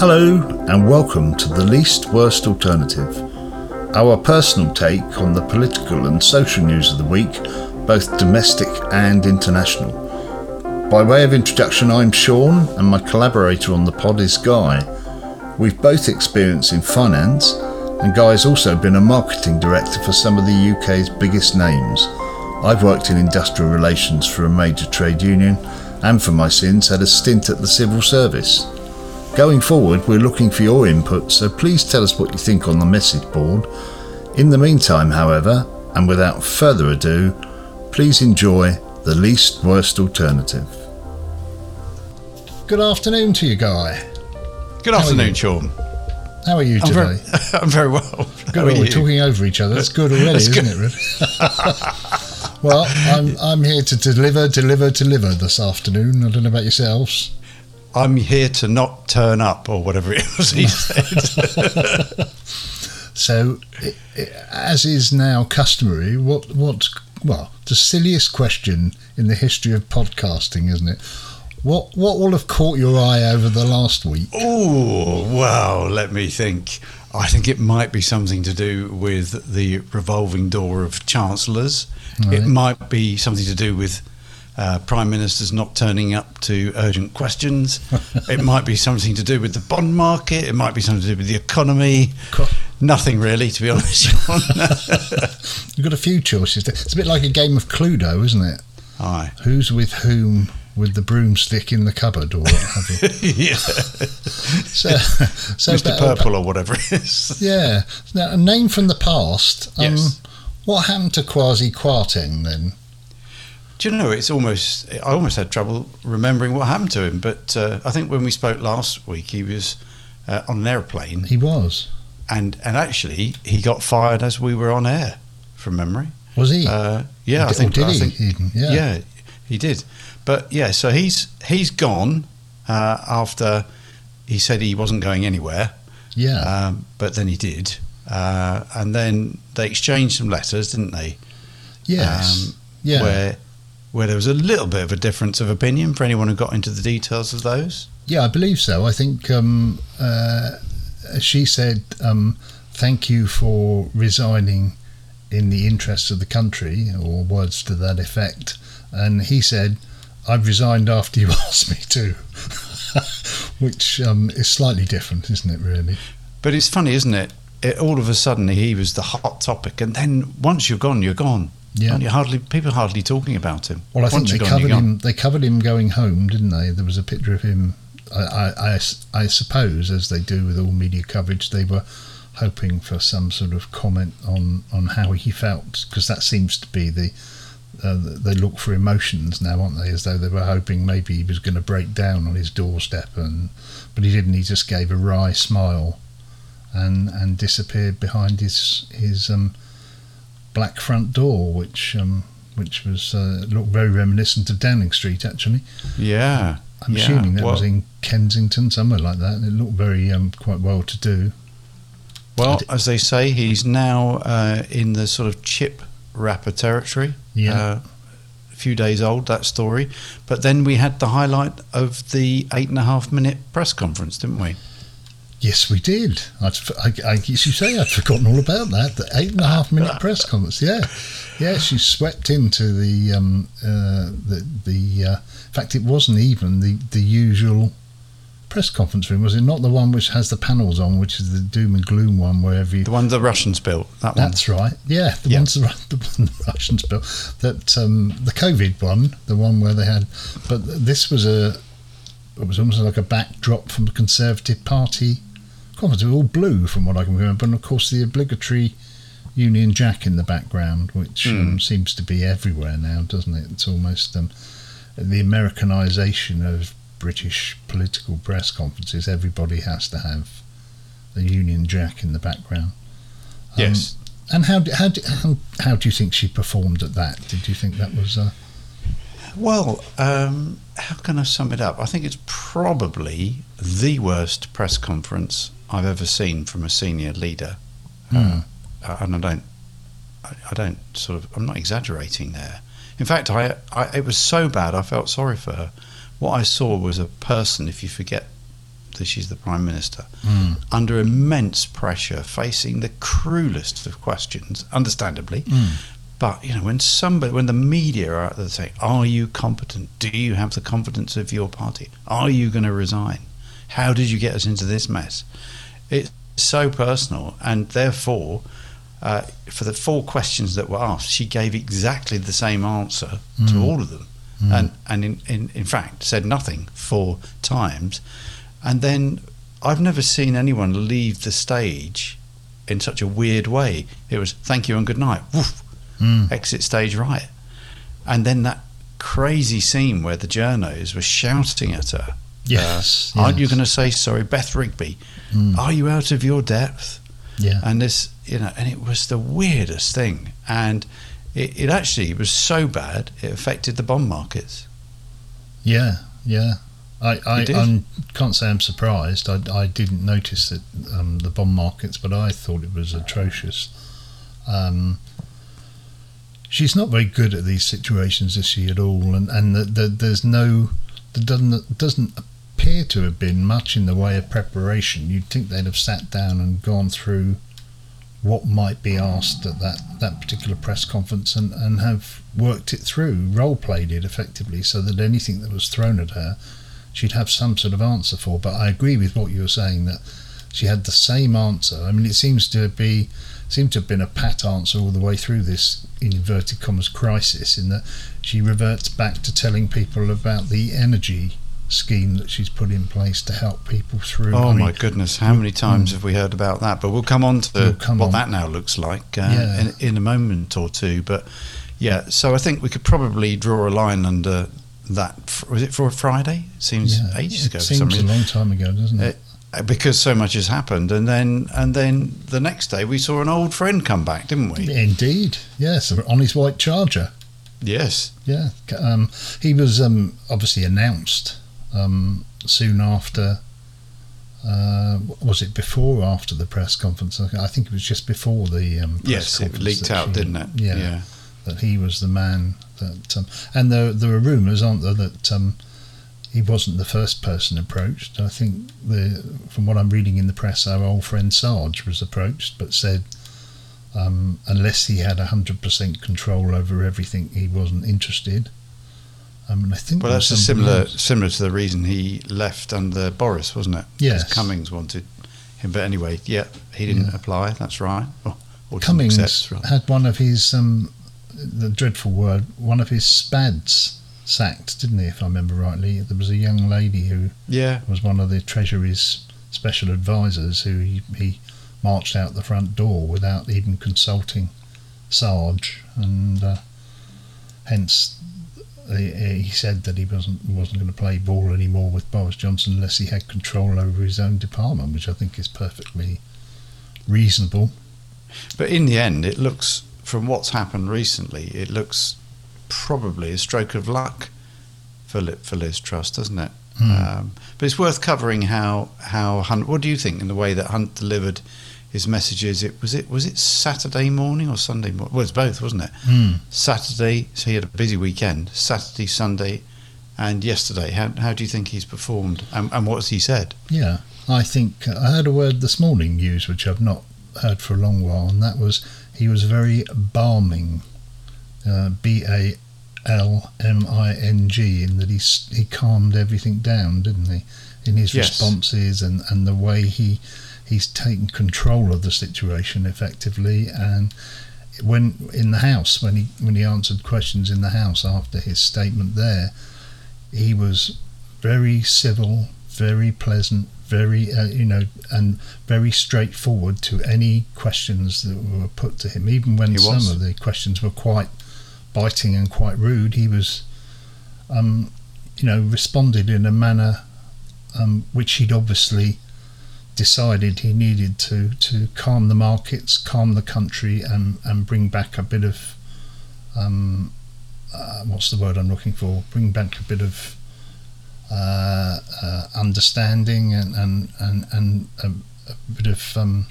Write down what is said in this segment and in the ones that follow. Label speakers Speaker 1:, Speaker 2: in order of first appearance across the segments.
Speaker 1: Hello, and welcome to The Least Worst Alternative, our personal take on the political and social news of the week, both domestic and international. By way of introduction, I'm Sean, and my collaborator on the pod is Guy. We've both experience in finance, and Guy's also been a marketing director for some of the UK's biggest names. I've worked in industrial relations for a major trade union, and for my sins had a stint at the civil service. Going forward, we're looking for your input, so please tell us what you think on the message board. In the meantime, however, and without further ado, please enjoy the least worst alternative. Good afternoon to you, Guy.
Speaker 2: Good
Speaker 1: How
Speaker 2: afternoon. Sean.
Speaker 1: How are you
Speaker 2: I'm
Speaker 1: today?
Speaker 2: very, I'm very well.
Speaker 1: Good.
Speaker 2: How are
Speaker 1: Well, we're
Speaker 2: you?
Speaker 1: talking over each other. That's good already,
Speaker 2: That's
Speaker 1: isn't
Speaker 2: good.
Speaker 1: it? Really. well, I'm I'm here to deliver, deliver, deliver this afternoon. I don't know about yourselves.
Speaker 2: I'm here to not turn up, or whatever it was he said.
Speaker 1: So, i i as is now customary, what what well, the silliest question in the history of podcasting, isn't it? What what will have caught your eye over the last week?
Speaker 2: oh, well, let me think. I think it might be something to do with the revolving door of chancellors.
Speaker 1: Right.
Speaker 2: It might be something to do with uh, prime ministers not turning up to urgent questions. it might be something to do with the bond market. It might be something to do with the economy.
Speaker 1: Co-
Speaker 2: Nothing really, to be honest.
Speaker 1: You've got a few choices. It's a bit like a game of Cluedo, isn't it?
Speaker 2: Aye.
Speaker 1: Who's with whom with the broomstick in the cupboard or what have you?
Speaker 2: yeah.
Speaker 1: So, so
Speaker 2: Mr.
Speaker 1: but-
Speaker 2: Purple or whatever it is.
Speaker 1: Yeah. Now, a name from the past. Um,
Speaker 2: Yes.
Speaker 1: What happened to Kwasi Kwarteng then?
Speaker 2: Do you know, it's almost, I almost had trouble remembering what happened to him, but uh, I think when we spoke last week, he was uh, on an airplane
Speaker 1: He was.
Speaker 2: And, and actually he got fired as we were on air from memory.
Speaker 1: Was he?
Speaker 2: Uh, yeah,
Speaker 1: Or
Speaker 2: I think,
Speaker 1: did
Speaker 2: I
Speaker 1: he
Speaker 2: think-
Speaker 1: even? Yeah.
Speaker 2: yeah, he did. But yeah, so he's, he's gone uh, after he said he wasn't going anywhere.
Speaker 1: yeah.
Speaker 2: Um, but then he did. Uh, and then they exchanged some letters, didn't they?
Speaker 1: yes.
Speaker 2: um,
Speaker 1: yeah.
Speaker 2: Where where there was a little bit of a difference of opinion for anyone who got into the details of those.
Speaker 1: Yeah, I believe so. I think um, uh, she said, um, "Thank you for resigning in the interests of the country," or words to that effect. And he said, "I've resigned after you asked me to," which um, is slightly different, isn't it? Really?
Speaker 2: But it's funny, isn't it? it? All of a sudden, he was the hot topic, and then once you're gone, you're gone.
Speaker 1: Yeah.
Speaker 2: Aren't you hardly people are hardly talking about him.
Speaker 1: Well, I think they
Speaker 2: gone,
Speaker 1: covered him. They covered him going home, didn't they? There was a picture of him. I, I, I, suppose, as they do with all media coverage, they were hoping for some sort of comment on, on how he felt, because that seems to be the. Uh, they look for emotions now, aren't they? As though they were hoping maybe he was going to break down on his doorstep, and but he didn't. He just gave a wry smile, and and disappeared behind his his um, black front door, which um, which was uh, looked very reminiscent of Downing Street. Actually,
Speaker 2: Yeah,
Speaker 1: I'm
Speaker 2: yeah.
Speaker 1: assuming that was in Kensington, somewhere like that. It looked very um, quite well to do.
Speaker 2: well, as they say, he's now uh, in the sort of chip wrapper territory.
Speaker 1: Yeah.
Speaker 2: Uh, a few days old that story, but then we had the highlight of the eight and a half minute press conference, didn't we?
Speaker 1: Yes, we did. I, I, as you say, I'd forgotten all about that. The eight and a half minute press conference. Yeah, yeah. She swept into the um, uh, the the. Uh, in fact, it wasn't even the the usual press conference room, was it? Not the one which has the panels on, which is the doom and gloom one, where every
Speaker 2: The one the Russians built. That one.
Speaker 1: That's right. Yeah, the
Speaker 2: Yeah.
Speaker 1: ones the, the, one the Russians built. That um, the COVID one, the one where they had, but this was a, it was almost like a backdrop from a Conservative Party conference. It was all blue, from what I can remember, and of course the obligatory Union Jack in the background, which um, seems to be everywhere now, doesn't it? It's almost um, the Americanization of British political press conferences. Everybody has to have the Union Jack in the background. Um,
Speaker 2: Yes.
Speaker 1: And how do, how, how how do you think she performed at that? Did you think that was? Uh,
Speaker 2: Well, um, how can I sum it up? I think it's probably the worst press conference I've ever seen from a senior leader,
Speaker 1: Hmm.
Speaker 2: uh, and I don't, I, I don't sort of, I'm not exaggerating there. In fact, I, I, it was so bad I felt sorry for her. What I saw was a person, if you forget that she's the prime minister,
Speaker 1: Hmm.
Speaker 2: under immense pressure, facing the cruelest of questions, understandably.
Speaker 1: Hmm.
Speaker 2: But you know, when somebody, when the media are out there saying, "Are you competent? Do you have the confidence of your party? Are you going to resign? How did you get us into this mess?" It's so personal, and therefore, uh, for the four questions that were asked, she gave exactly the same answer to
Speaker 1: Mm.
Speaker 2: all of them, and and in, in in fact said nothing four times, and then I've never seen anyone leave the stage in such a weird way. It was thank you and good night. Woof,
Speaker 1: Hmm.
Speaker 2: exit stage right. And then that crazy scene where the journos were shouting at her.
Speaker 1: Yes,
Speaker 2: uh, Aren't you going to say sorry, Beth Rigby?
Speaker 1: Hmm.
Speaker 2: Are you out of your depth?
Speaker 1: Yeah.
Speaker 2: And this, you know, and it was the weirdest thing. And it, it actually was so bad it affected the bond markets.
Speaker 1: Yeah, yeah. I, I I'm, can't say I'm surprised. I, I didn't notice it, um, the bond markets, but I thought it was atrocious. Um, she's not very good at these situations, is she at all? And and the, the, there's no, there doesn't doesn't appear to have been much in the way of preparation. You'd think they'd have sat down and gone through what might be asked at that, that particular press conference and, and have worked it through, role played it effectively, so that anything that was thrown at her, she'd have some sort of answer for. But I agree with what you were saying that she had the same answer. I mean, it seems to be seemed to have been a pat answer all the way through this in inverted commas crisis, in that she reverts back to telling people about the energy scheme that she's put in place to help people through.
Speaker 2: Oh
Speaker 1: I mean,
Speaker 2: my goodness, how many times have we heard about that? But we'll come on to
Speaker 1: We'll come
Speaker 2: what
Speaker 1: on.
Speaker 2: that now looks like uh,
Speaker 1: Yeah.
Speaker 2: in, in a moment or two. But yeah, so I think we could probably draw a line under that. Was it for a Friday? It seems
Speaker 1: yeah,
Speaker 2: ages
Speaker 1: it
Speaker 2: ago some
Speaker 1: seems a long time ago, doesn't it?
Speaker 2: Uh, because so much has happened, and then and then the next day we saw an old friend come back, didn't we?
Speaker 1: Indeed, yes, on his white charger.
Speaker 2: Yes.
Speaker 1: Yeah, um, he was um, obviously announced um, soon after. Uh, was it before or after the press conference? I think it was just before the um, press
Speaker 2: Yes, it leaked out,
Speaker 1: she-
Speaker 2: didn't it?
Speaker 1: Yeah, yeah, that he was the man that. Um, and there, there are rumours, aren't there, that um, he wasn't the first person approached. I think the from what I'm reading in the press, our old friend Saj was approached, but said um, unless he had hundred percent control over everything, he wasn't interested. Um, and I think
Speaker 2: Well, that's a similar
Speaker 1: else.
Speaker 2: similar to the reason he left under Boris, wasn't it?
Speaker 1: Yes.
Speaker 2: Cummings wanted him, but anyway, yeah, he didn't
Speaker 1: Yeah.
Speaker 2: apply. That's right. Or, or
Speaker 1: Cummings
Speaker 2: accept, right.
Speaker 1: had one of his um, the dreadful word, one of his spads sacked, didn't he? If I remember rightly, there was a young lady who
Speaker 2: Yeah,
Speaker 1: was one of the Treasury's special advisors who he, he marched out the front door without even consulting Saj, and uh, hence he, he said that he wasn't wasn't going to play ball anymore with Boris Johnson unless he had control over his own department, which I think is perfectly reasonable.
Speaker 2: but in the end, it looks from what's happened recently, it looks probably a stroke of luck for Li- for Liz Truss, doesn't it?
Speaker 1: Hmm.
Speaker 2: Um, but it's worth covering how how Hunt. What do you think in the way that Hunt delivered his messages? It was it was it Saturday morning or Sunday morning? Well, it's both, wasn't it?
Speaker 1: Hmm.
Speaker 2: Saturday, so he had a busy weekend. Saturday, Sunday, and yesterday. How how do you think he's performed? And, and what's he said?
Speaker 1: Yeah, I think uh, I heard a word this morning news which I've not heard for a long while, and that was he was very balming, uh, B A L M I N G, in that he he calmed everything down, didn't he? In his
Speaker 2: Yes.
Speaker 1: responses and, and the way he he's taken control of the situation effectively, and when in the house when he when he answered questions in the house after his statement there, he was very civil, very pleasant, very uh, you know, and very straightforward to any questions that were put to him. Even when some of the questions were quite biting and quite rude, he was, um, you know, responded in a manner um, which he'd obviously decided he needed to to calm the markets, calm the country, and and bring back a bit of um, uh, what's the word I'm looking for? Bring back a bit of uh, uh, understanding and and and, and a, a bit of um,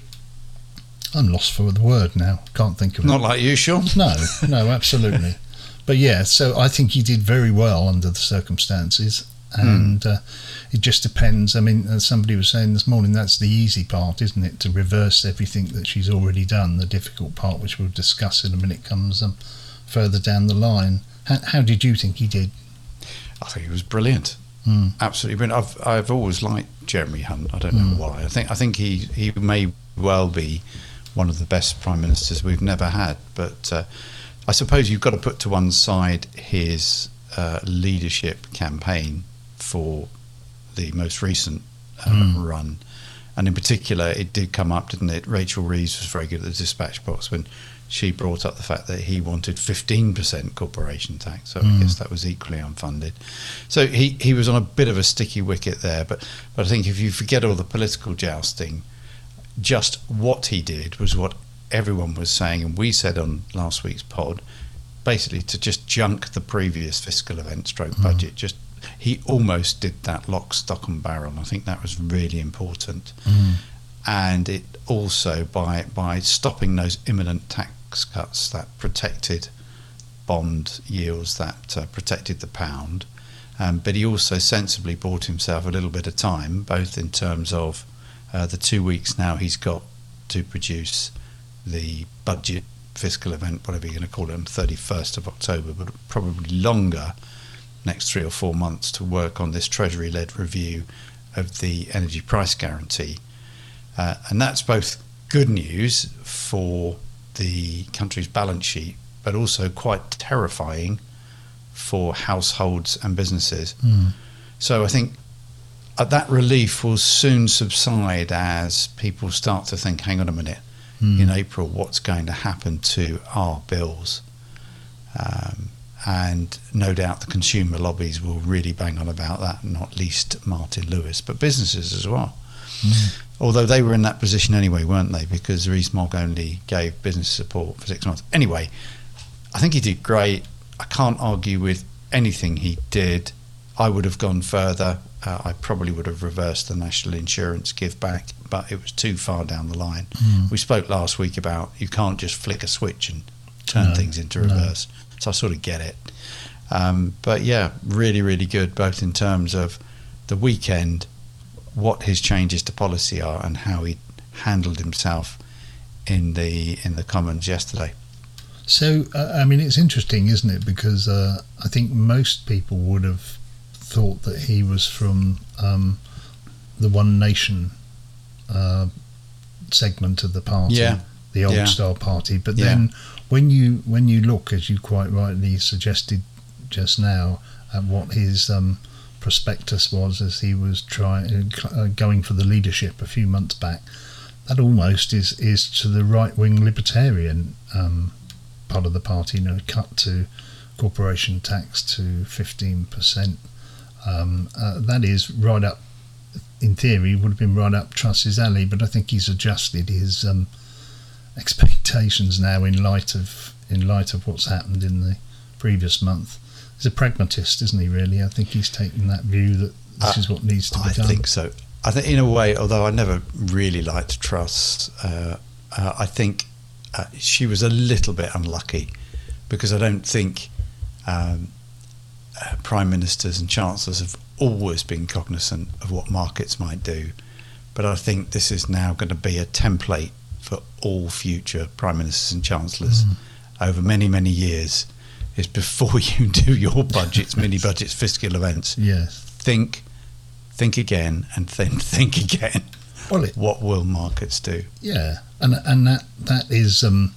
Speaker 1: I'm lost for the word now. Can't think of
Speaker 2: Not
Speaker 1: it.
Speaker 2: Not like you, Sean.
Speaker 1: No, no, absolutely. but yeah, so I think he did very well under the circumstances, and uh, it just depends. I mean, as somebody was saying this morning, that's the easy part, isn't it? To reverse everything that she's already done. The difficult part, which we'll discuss in a minute, comes um, further down the line. How, how did you think he did?
Speaker 2: I think he was brilliant.
Speaker 1: Mm.
Speaker 2: Absolutely brilliant. I've I've always liked Jeremy Hunt. I don't know
Speaker 1: Mm.
Speaker 2: why. I think I think he he may well be one of the best prime ministers we've never had. But uh, I suppose you've got to put to one side his uh, leadership campaign for the most recent uh,
Speaker 1: Mm.
Speaker 2: run. And in particular, it did come up, didn't it? Rachel Reeves was very good at the dispatch box when she brought up the fact that he wanted 15% corporation tax. So I
Speaker 1: Mm.
Speaker 2: guess that was equally unfunded. So he, he was on a bit of a sticky wicket there. But, but I think if you forget all the political jousting, just what he did was what everyone was saying, and we said on last week's pod, basically to just junk the previous fiscal event stroke
Speaker 1: Mm.
Speaker 2: budget. Just he almost did that lock, stock, and barrel. I think that was really important,
Speaker 1: Mm.
Speaker 2: and it also by by stopping those imminent tax cuts that protected bond yields, that uh, protected the pound. Um, but he also sensibly bought himself a little bit of time, both in terms of uh, the two weeks now he's got to produce the budget fiscal event, whatever you're going to call it, on 31st of October, but probably longer, next three or four months, to work on this Treasury led review of the energy price guarantee. Uh, and that's both good news for the country's balance sheet, but also quite terrifying for households and businesses.
Speaker 1: Mm.
Speaker 2: So I think uh, that relief will soon subside as people start to think, hang on a minute,
Speaker 1: Mm.
Speaker 2: in April, what's going to happen to our bills? Um, and no doubt the consumer lobbies will really bang on about that, not least Martin Lewis, but businesses as well.
Speaker 1: Mm.
Speaker 2: Although they were in that position anyway, weren't they? Because Rees-Mogg only gave business support for six months. Anyway, I think he did great. I can't argue with anything he did. I would have gone further. Uh, I probably would have reversed the national insurance give back, but it was too far down the line.
Speaker 1: Mm.
Speaker 2: We spoke last week about you can't just flick a switch and turn
Speaker 1: No,
Speaker 2: things into
Speaker 1: no.
Speaker 2: reverse. So I sort of get it. Um, but yeah, really, really good, both in terms of the weekend, what his changes to policy are, and how he handled himself in the in the Commons yesterday.
Speaker 1: So, uh, I mean, it's interesting, isn't it? Because uh, I think most people would have thought that he was from um, the One Nation uh, segment of the party,
Speaker 2: Yeah.
Speaker 1: the Old
Speaker 2: Yeah.
Speaker 1: Star Party. But
Speaker 2: Yeah.
Speaker 1: then, when you when you look, as you quite rightly suggested just now, at what his um, prospectus was as he was trying uh, going for the leadership a few months back, that almost is is to the right wing libertarian. Um, part of the party, you know, cut to corporation tax to 15%. Um, uh, that is right up, in theory, would have been right up Truss's alley, but I think he's adjusted his um, expectations now in light of in light of what's happened in the previous month. He's a pragmatist, isn't he? Really, I think he's taken that view that this
Speaker 2: Uh,
Speaker 1: is what needs to be
Speaker 2: I
Speaker 1: done.
Speaker 2: I think so. I think, in a way, although I never really liked Truss, uh, uh, I think uh, she was a little bit unlucky because I don't think um, uh, prime ministers and chancellors have always been cognizant of what markets might do. But I think this is now going to be a template for all future prime ministers and chancellors
Speaker 1: Mm.
Speaker 2: over many, many years. Is before you do your budgets, mini budgets, fiscal events,
Speaker 1: Yes.
Speaker 2: think, think again, and then think again.
Speaker 1: Well, it,
Speaker 2: What will markets do?
Speaker 1: Yeah, and and that that is, um,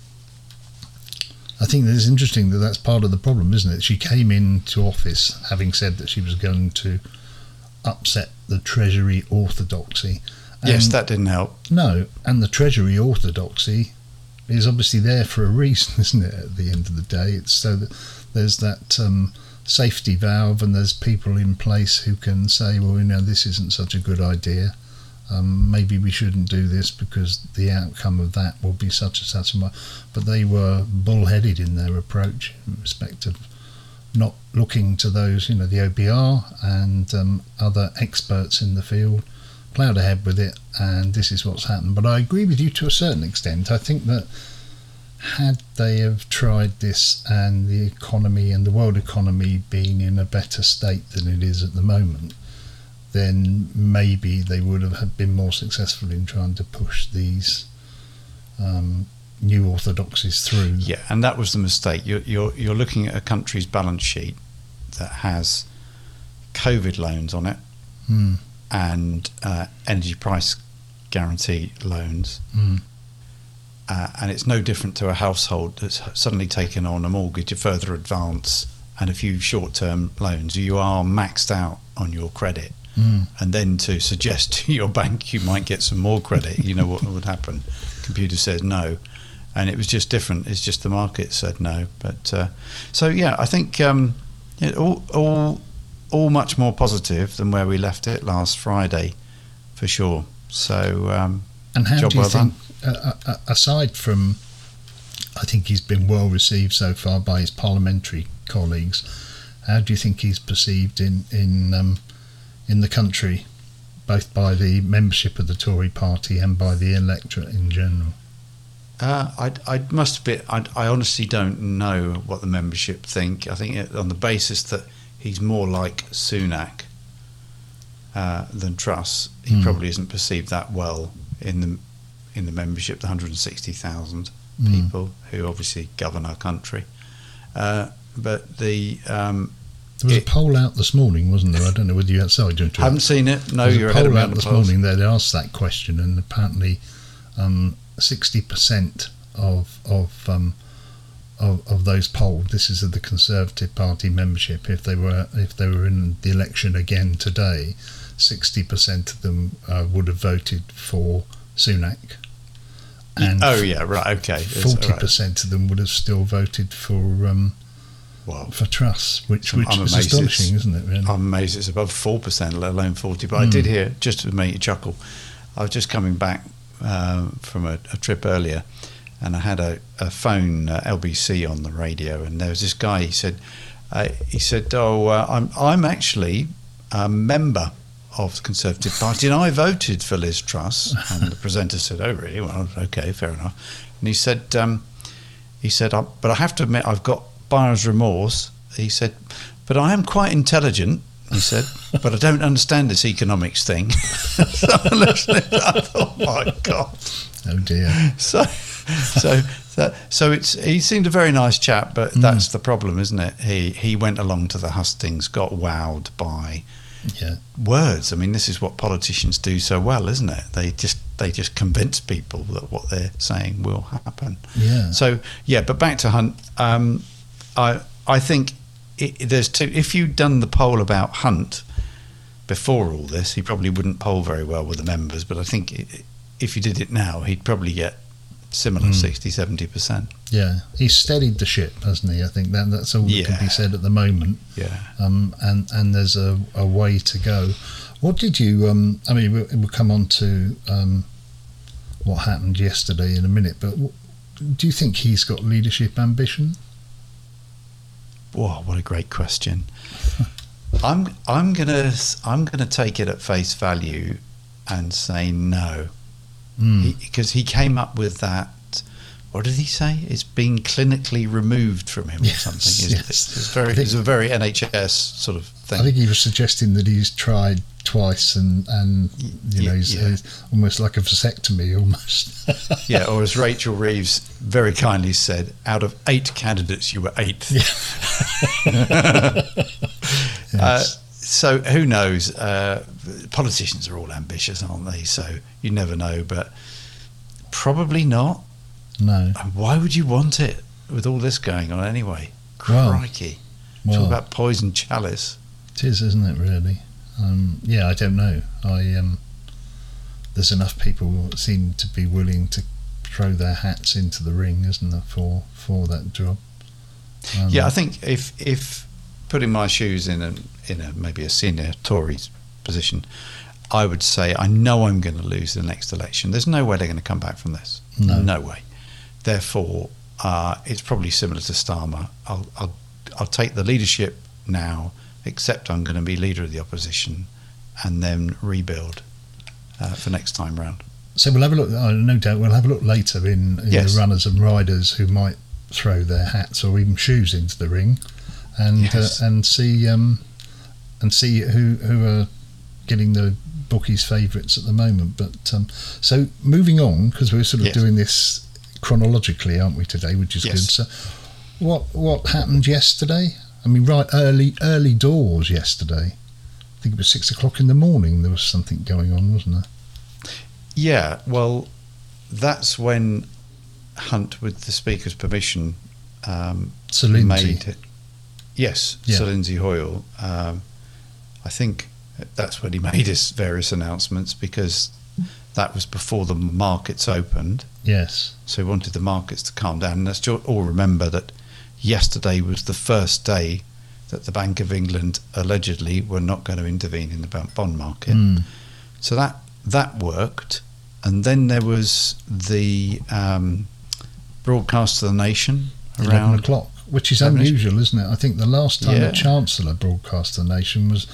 Speaker 1: I think that it's interesting that that's part of the problem, isn't it? She came into office having said that she was going to upset the Treasury orthodoxy.
Speaker 2: yes, that didn't help.
Speaker 1: no, and the Treasury orthodoxy is obviously there for a reason, isn't it? At the end of the day, it's so that there's that um, safety valve, and there's people in place who can say, well, you know, this isn't such a good idea. Um, maybe we shouldn't do this because the outcome of that will be such and such and. But they were bullheaded in their approach in respect of not looking to those, you know, the OBR and um, other experts in the field, plowed ahead with it, and this is what's happened. But I agree with you to a certain extent. I think that had they have tried this and the economy and the world economy been in a better state than it is at the moment, then maybe they would have been more successful in trying to push these um, new orthodoxies through.
Speaker 2: Yeah, and that was the mistake. You're, you're, you're looking at a country's balance sheet that has COVID loans on it
Speaker 1: Mm,
Speaker 2: and uh, energy price guarantee loans.
Speaker 1: mm,
Speaker 2: Uh, and it's no different to a household that's suddenly taken on a mortgage, a further advance, and a few short term loans. You are maxed out on your credit.
Speaker 1: Mm.
Speaker 2: And then to suggest to your bank you might get some more credit, you know what would happen. Computer says no. And it was just different. It's just the market said no. But uh, so, yeah, I think um, yeah, all, all, all much more positive than where we left it last Friday, for sure. So, um,
Speaker 1: And how do you
Speaker 2: well
Speaker 1: think, uh, uh, aside from, I think he's been well received so far by his parliamentary colleagues. How do you think he's perceived in in um, in the country, both by the membership of the Tory Party and by the electorate in general?
Speaker 2: Uh, I, I must admit, I, I honestly don't know what the membership think. I think it, on the basis that he's more like Sunak uh, than Truss, he
Speaker 1: Hmm.
Speaker 2: probably isn't perceived that well in the in the membership, the 160,000
Speaker 1: Mm.
Speaker 2: people who obviously govern our country. Uh, but the um,
Speaker 1: There was
Speaker 2: It-
Speaker 1: a poll out this morning, wasn't there? I don't know whether you to interrupt.
Speaker 2: haven't seen it. No, you're
Speaker 1: a poll out this
Speaker 2: polls.
Speaker 1: morning They asked that question, and apparently, um, sixty percent of of, um, of of those polled, this is of the Conservative Party membership. If they were if they were in the election again today, sixty percent of them uh, would have voted for Sunak, and
Speaker 2: oh yeah, right. Okay.
Speaker 1: Forty
Speaker 2: right.
Speaker 1: percent of them would have still voted for um,
Speaker 2: Wow.
Speaker 1: for Truss, which
Speaker 2: I'm
Speaker 1: is astonishing, isn't it? Really?
Speaker 2: I'm amazed it's above four percent, let alone forty. But I
Speaker 1: Hmm.
Speaker 2: did hear just to make you chuckle. I was just coming back uh, from a, a trip earlier, and I had a, a phone uh, LBC on the radio, and there was this guy. He said, uh, he said, "Oh, uh, I'm I'm actually a member." Of the Conservative Party, and I voted for Liz Truss. And the presenter said, "Oh, really? Well, okay, fair enough." And he said, um, "He said, but I have to admit, I've got buyer's remorse." He said, "But I am quite intelligent." He said, "But I don't understand this economics thing." so I thought, "My God!"
Speaker 1: oh dear.
Speaker 2: So, so, that, so it's he seemed a very nice chap, but that's the problem, isn't it? He he went along to the hustings, got wowed by
Speaker 1: Yeah.
Speaker 2: words. I mean, this is what politicians do so well, isn't it? They just they just convince people that what they're saying will happen.
Speaker 1: Yeah.
Speaker 2: So yeah, but back to Hunt. Um, I I think it, there's two. If you'd done the poll about Hunt before all this, he probably wouldn't poll very well with the members. But I think i if you did it now, he'd probably get similar
Speaker 1: Mm.
Speaker 2: 60 70 percent.
Speaker 1: Yeah, he's steadied the ship, hasn't he? I think that that's all that can be said at the moment.
Speaker 2: Yeah.
Speaker 1: Um, and and there's a, a way to go. What did you? Um, I mean, we'll, we'll come on to um, what happened yesterday in a minute. But w- do you think he's got leadership ambition?
Speaker 2: Whoa, what a great question. I'm I'm gonna I'm gonna take it at face value and say no.
Speaker 1: Mm.
Speaker 2: because he, came up with that. What did he say? It's been clinically removed from him or something.
Speaker 1: Yes.
Speaker 2: it? It's very,
Speaker 1: think-
Speaker 2: it's a very NHS sort of thing.
Speaker 1: I think he was suggesting that he's tried twice and and you know he's,
Speaker 2: yeah.
Speaker 1: he's almost like a vasectomy almost.
Speaker 2: yeah, or as Rachel Reeves very kindly said, out of eight candidates, you were eighth. Uh,
Speaker 1: Yes.
Speaker 2: so who knows? Uh, politicians are all ambitious, aren't they? So you never know, but probably not.
Speaker 1: no.
Speaker 2: And why would you want it with all this going on anyway?
Speaker 1: Well,
Speaker 2: Crikey.
Speaker 1: Well,
Speaker 2: Talk about poison chalice.
Speaker 1: It is, isn't it? Really? Um, yeah, I don't know. I um, there's enough people seem to be willing to throw their hats into the ring, isn't there, for for that job? Um,
Speaker 2: Yeah, I think if if putting my shoes in a in a maybe a senior Tory position, I would say I know I'm going to lose the next election. There's no way they're going to come back from this.
Speaker 1: No.
Speaker 2: way. Therefore, uh, it's probably similar to Starmer. I'll, I'll I'll take the leadership now, except I'm going to be leader of the opposition, and then rebuild uh, for next time round.
Speaker 1: So we'll have a look. Uh, no doubt, we'll have a look later in, in
Speaker 2: Yes.
Speaker 1: the runners and riders who might throw their hats or even shoes into the ring, and
Speaker 2: Yes.
Speaker 1: uh, and see um, and see who who are getting the bookies' favourites at the moment. But um, so moving on because we're sort of
Speaker 2: Yes.
Speaker 1: doing this chronologically, aren't we today? Which is good. So what what happened yesterday? I mean, right early early doors yesterday. I think it was six o'clock in the morning. There was something going on, wasn't there?
Speaker 2: Yeah, well, that's when Hunt, with the Speaker's permission, um, made. Yes,
Speaker 1: Yeah.
Speaker 2: Sir Lindsay Hoyle. Um, I think that's when he made his various announcements because that was before the markets opened.
Speaker 1: Yes.
Speaker 2: So he wanted the markets to calm down. And let's all remember that yesterday was the first day that the Bank of England allegedly were not going to intervene in the bond market.
Speaker 1: Mm.
Speaker 2: So that that worked, and then there was the um, broadcast to the nation around
Speaker 1: 11
Speaker 2: around.
Speaker 1: o'clock, which is unusual, isn't it? I think the last time
Speaker 2: Yeah.
Speaker 1: the Chancellor broadcast to the nation was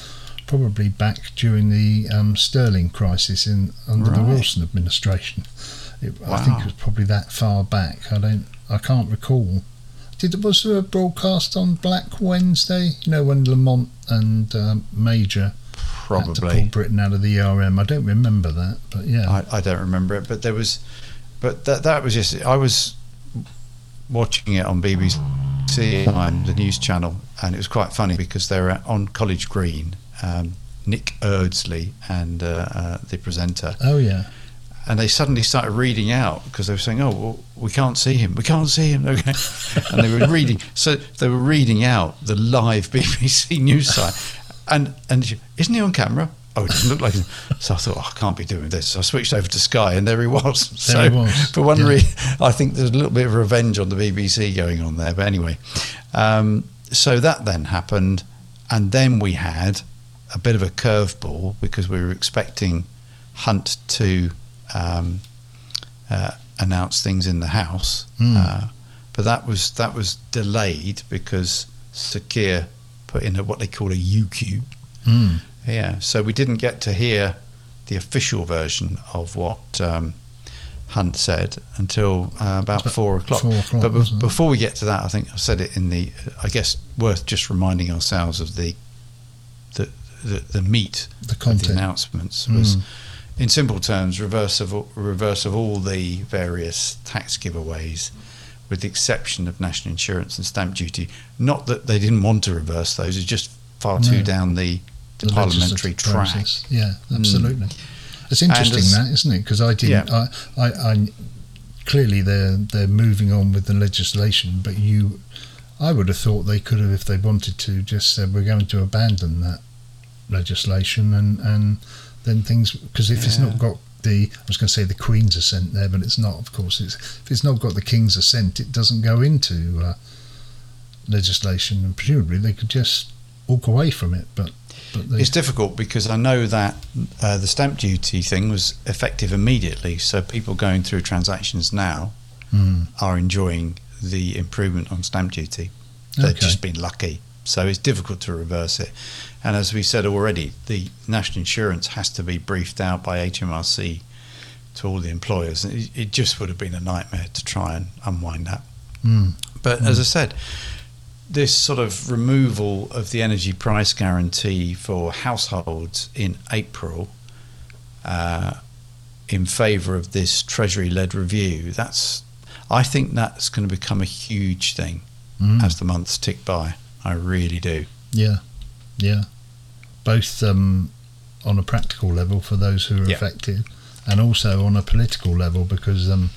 Speaker 1: probably back during the um, Sterling crisis in under the Wilson administration. It, I think it was probably that far back. I don't, I can't recall. Did was there a broadcast on Black Wednesday? You know when Lamont and um, Major had to pull Britain out of the ERM. I don't remember that, but yeah,
Speaker 2: I, I don't remember it, but there was, but that that was just I was watching it on BBC, the news channel, and it was quite funny because they were on College Green, um, Nick Eardley and uh, uh, the presenter,
Speaker 1: oh yeah,
Speaker 2: and they suddenly started reading out because they were saying, "Oh, well, we can't see him. We can't see him." Okay, and they were reading. So they were reading out the live BBC news site, and and she, isn't he on camera? Oh, it doesn't look like him. So I thought, oh, I can't be doing this. So I switched over to Sky, and there he was. so
Speaker 1: he was,
Speaker 2: for one
Speaker 1: yeah.
Speaker 2: reason, I think there's a little bit of revenge on the BBC going on there. But anyway, um, so that then happened, and then we had a bit of a curveball because we were expecting Hunt to um, uh, announce things in the House,
Speaker 1: Hmm.
Speaker 2: uh, but that was that was delayed because Sir Keir put in a, what they call a UQ.
Speaker 1: mm.
Speaker 2: Yeah, so we didn't get to hear the official version of what um, Hunt said until uh, about
Speaker 1: About
Speaker 2: four o'clock.
Speaker 1: four o'clock,
Speaker 2: but be- before we get to that, I think I said it in the. I guess worth just reminding ourselves of the the the, the meat
Speaker 1: the
Speaker 2: of the announcements was,
Speaker 1: Mm.
Speaker 2: In simple terms, reverse of all- reverse of all the various tax giveaways, with the exception of national insurance and stamp duty. Not that they didn't want to reverse those; it's just far too down the, the, parliamentary track.
Speaker 1: process. Yeah, mm. absolutely. It's interesting
Speaker 2: as-
Speaker 1: that, isn't it? Because I didn't. I, I, I clearly they're they're moving on with the legislation, but you, I would have thought they could have, if they wanted to, just said we're going to abandon that legislation and and then things because if it's not got the I was going to say the Queen's assent there, but it's not. Of course, it's if it's not got the King's assent, it doesn't go into uh, legislation, and presumably they could just walk away from it. But but they,
Speaker 2: It's difficult because I know that uh, the stamp duty thing was effective immediately, so people going through transactions now
Speaker 1: Mm.
Speaker 2: are enjoying the improvement on stamp duty. They've
Speaker 1: Okay.
Speaker 2: just been lucky, so it's difficult to reverse it. And as we said already, the national insurance has to be briefed out by HMRC to all the employers. It, it just would have been a nightmare to try and unwind that.
Speaker 1: Mm.
Speaker 2: But as I said, this sort of removal of the energy price guarantee for households in April uh, in favour of this Treasury led review, that's I think that's going to become a huge thing
Speaker 1: Mm.
Speaker 2: as the months tick by. I really do.
Speaker 1: Yeah, yeah. Both um, on a practical level for those who are
Speaker 2: Yeah.
Speaker 1: affected, and also on a political level because um,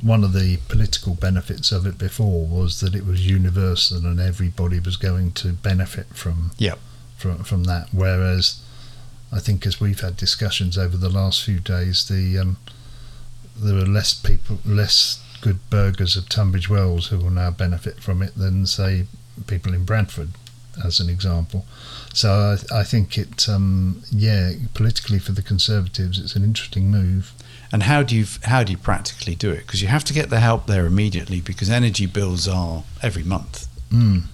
Speaker 1: one of the political benefits of it before was that it was universal and everybody was going to benefit from
Speaker 2: Yep.
Speaker 1: from from that. Whereas I think as we've had discussions over the last few days, the um, there are less people, less good burghers of Tunbridge Wells who will now benefit from it than say people in Bradford, as an example. So I, I think it, um, yeah, politically for the Conservatives, it's an interesting move.
Speaker 2: And how do you how do you practically do it? Because you have to get the help there immediately because energy bills are every month.
Speaker 1: Mm.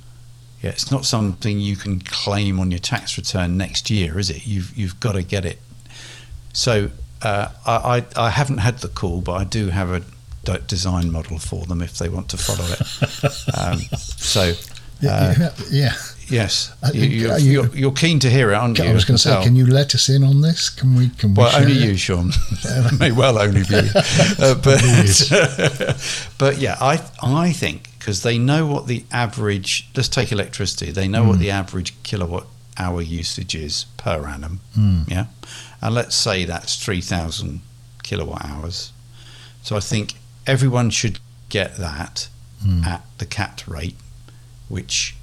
Speaker 2: Yeah, it's not something you can claim on your tax return next year, is it? You've you've got to get it. So uh, I, I I haven't had the call, but I do have a design model for them if they want to follow it. um, so uh,
Speaker 1: yeah, yeah.
Speaker 2: yes, you, you're,
Speaker 1: you-
Speaker 2: you're keen to hear it, aren't you?
Speaker 1: I was going to say, can you let us in on this? Can we? Can we?
Speaker 2: Well, only
Speaker 1: it?
Speaker 2: you, Sean. May well only be. Uh, but but yeah, I I think because they know what the average. Let's take electricity. They know what the average kilowatt hour usage is per annum.
Speaker 1: Mm.
Speaker 2: Yeah, and let's say that's three thousand kilowatt hours. So I think everyone should get that
Speaker 1: Mm.
Speaker 2: at the capped rate, which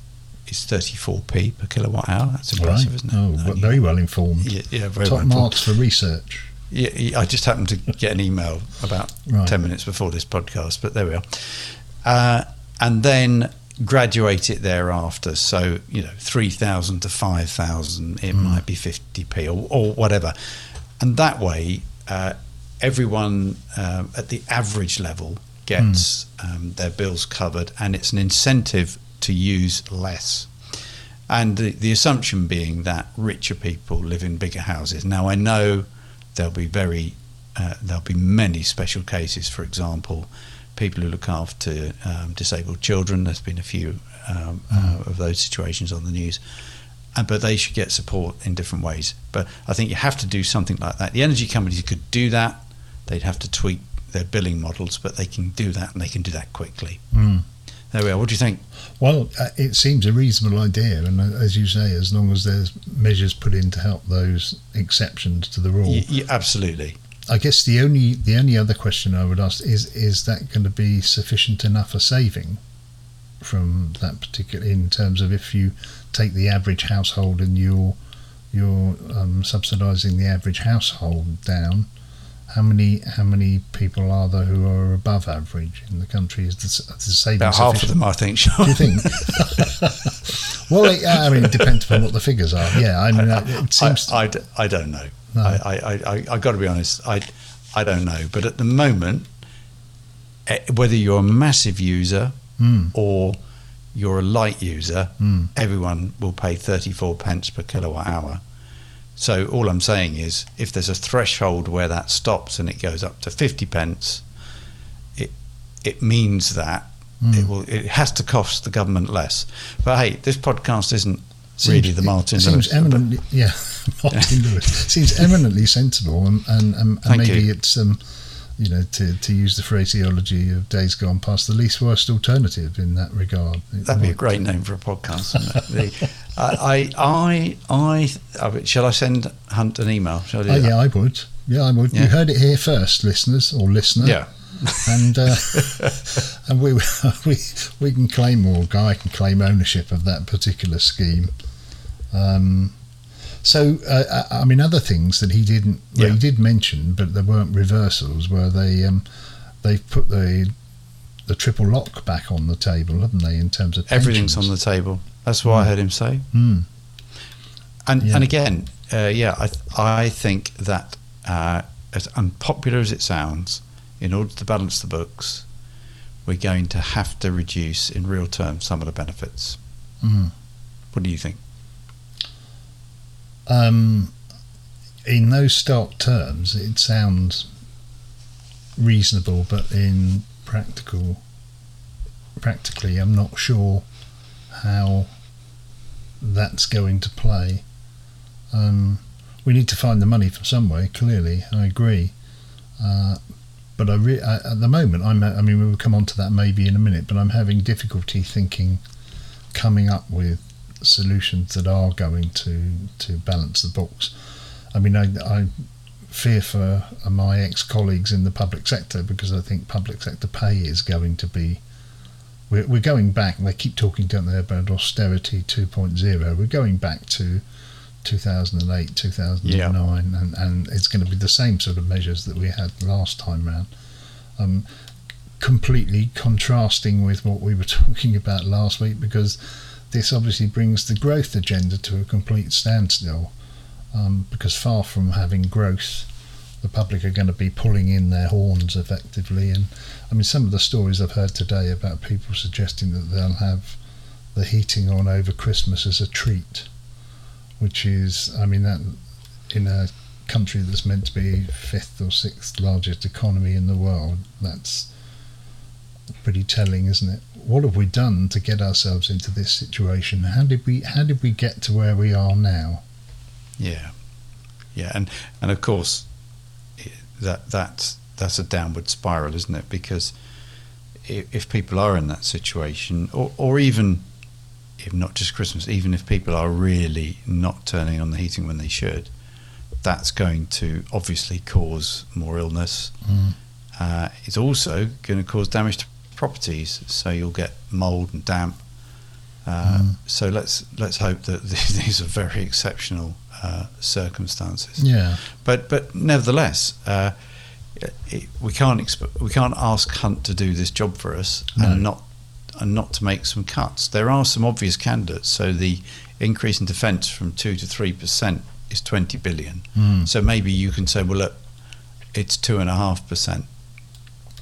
Speaker 2: is thirty four p per kilowatt hour. That's
Speaker 1: Right.
Speaker 2: impressive, isn't it?
Speaker 1: Oh, well, very well informed.
Speaker 2: yeah, yeah, very
Speaker 1: Top
Speaker 2: well.
Speaker 1: marks for research.
Speaker 2: Yeah, I just happened to get an email about
Speaker 1: Right.
Speaker 2: 10 minutes before this podcast, but there we are. Uh, and then graduate it thereafter. So, you know, 3,000 to 5,000, it might be 50p or, or whatever. And that way, uh, everyone um, at the average level gets um, their bills covered, and it's an incentive to use less. And the, the assumption being that richer people live in bigger houses. Now, I know there'll be very, uh, there'll be many special cases. For example, people who look after um, disabled children. There's been a few um, uh, of those situations on the news. Uh, but they should get support in different ways. But I think you have to do something like that. The energy companies could do that. They'd have to tweak their billing models, but they can do that and they can do that quickly.
Speaker 1: Mm.
Speaker 2: There we are. What do you think?
Speaker 1: Well, uh, it seems a reasonable idea, and uh, as you say, as long as there's measures put in to help those exceptions to the rule.
Speaker 2: Absolutely.
Speaker 1: I guess the only the only other question I would ask is is that going to be sufficient enough a saving from that particular in terms of if you take the average household and you're you're um, subsidising the average household down. How many how many people are there who are above average in the country? Is the, the saving
Speaker 2: About half of them, I think. Sean.
Speaker 1: Do you think? well, it, I mean, it depends upon what the figures are. Yeah, I mean, it seems.
Speaker 2: I. I, I don't know.
Speaker 1: No.
Speaker 2: I, I, I, I got to be honest. I, I don't know. But at the moment, eh, whether you're a massive user
Speaker 1: Mm,
Speaker 2: or you're a light user,
Speaker 1: mm,
Speaker 2: everyone will pay 34 pence per kilowatt hour. So all I'm saying is, if there's a threshold where that stops and it goes up to 50 pence, it it means that
Speaker 1: mm.
Speaker 2: it will it has to cost the government less. But hey, this podcast isn't
Speaker 1: Seems-
Speaker 2: really the Martin
Speaker 1: it seems
Speaker 2: Lewis.
Speaker 1: eminently, yeah, Martin Lewis seems eminently sensible, and and, and, and maybe
Speaker 2: you.
Speaker 1: it's um, you know, to, to use the phraseology of days gone past, the least worst alternative in that regard. It
Speaker 2: That'd be a great name for a podcast. wouldn't it? The- I, I, I, I, shall I send Hunt an email? Shall I
Speaker 1: Oh,
Speaker 2: that?
Speaker 1: yeah, I would. Yeah, I would.
Speaker 2: Yeah.
Speaker 1: You heard it here first, listeners or listener.
Speaker 2: Yeah.
Speaker 1: and uh, and we we we can claim or Guy can claim ownership of that particular scheme. Um, so uh, I I mean, other things that he didn't well,
Speaker 2: Yeah.
Speaker 1: he did mention, but there weren't reversals. Where they um, they've put the the triple lock back on the table, haven't they? In terms of
Speaker 2: Everything's on the table. That's what I heard him say.
Speaker 1: Hmm.
Speaker 2: And
Speaker 1: Yeah.
Speaker 2: and again, uh, yeah, I I think that uh, as unpopular as it sounds, in order to balance the books, we're going to have to reduce in real terms some of the benefits.
Speaker 1: Mm.
Speaker 2: What do you think?
Speaker 1: Um, in those stark terms, it sounds reasonable, but in practical, practically, I'm not sure how that's going to play. Um, we need to find the money from somewhere. Clearly, I agree. Uh, but I, re- I at the moment, I'm. I mean, we will come on to that maybe in a minute. But I'm having difficulty thinking, coming up with solutions that are going to to balance the books. I mean, I, I fear for my ex-colleagues in the public sector because I think public sector pay is going to be. We're, we're going back. They keep talking, don't they, about austerity 2.0. We're going back to 2008, 2009, and, and it's going to be the same sort of measures that we had last time round. Um, completely contrasting with what we were talking about last week because this obviously brings the growth agenda to a complete standstill um, because far from having growth, the public are going to be pulling in their horns effectively. And I mean, some of the stories I've heard today about people suggesting that they'll have the heating on over Christmas as a treat, which is, I mean, that in a country that's meant to be fifth or sixth largest economy in the world, that's pretty telling, isn't it? What have we done to get ourselves into this situation? How did we how did we get to where we are now?
Speaker 2: Yeah, yeah, and and of course that that that's a downward spiral, isn't it? Because if, if people are in that situation, or or even if not just Christmas, even if people are really not turning on the heating when they should, that's going to obviously cause more illness.
Speaker 1: Mm.
Speaker 2: Uh, it's also going to cause damage to properties, so you'll get mold and damp. Uh,
Speaker 1: Mm.
Speaker 2: So let's let's hope that these are very exceptional uh, circumstances.
Speaker 1: Yeah,
Speaker 2: But but nevertheless, uh, it, we can't exp- we can't ask Hunt to do this job for us
Speaker 1: No.
Speaker 2: and not and not to make some cuts. There are some obvious candidates. So the increase in defence from two to three percent is twenty billion.
Speaker 1: Mm.
Speaker 2: So maybe you can say, well, look, it's two and a half percent.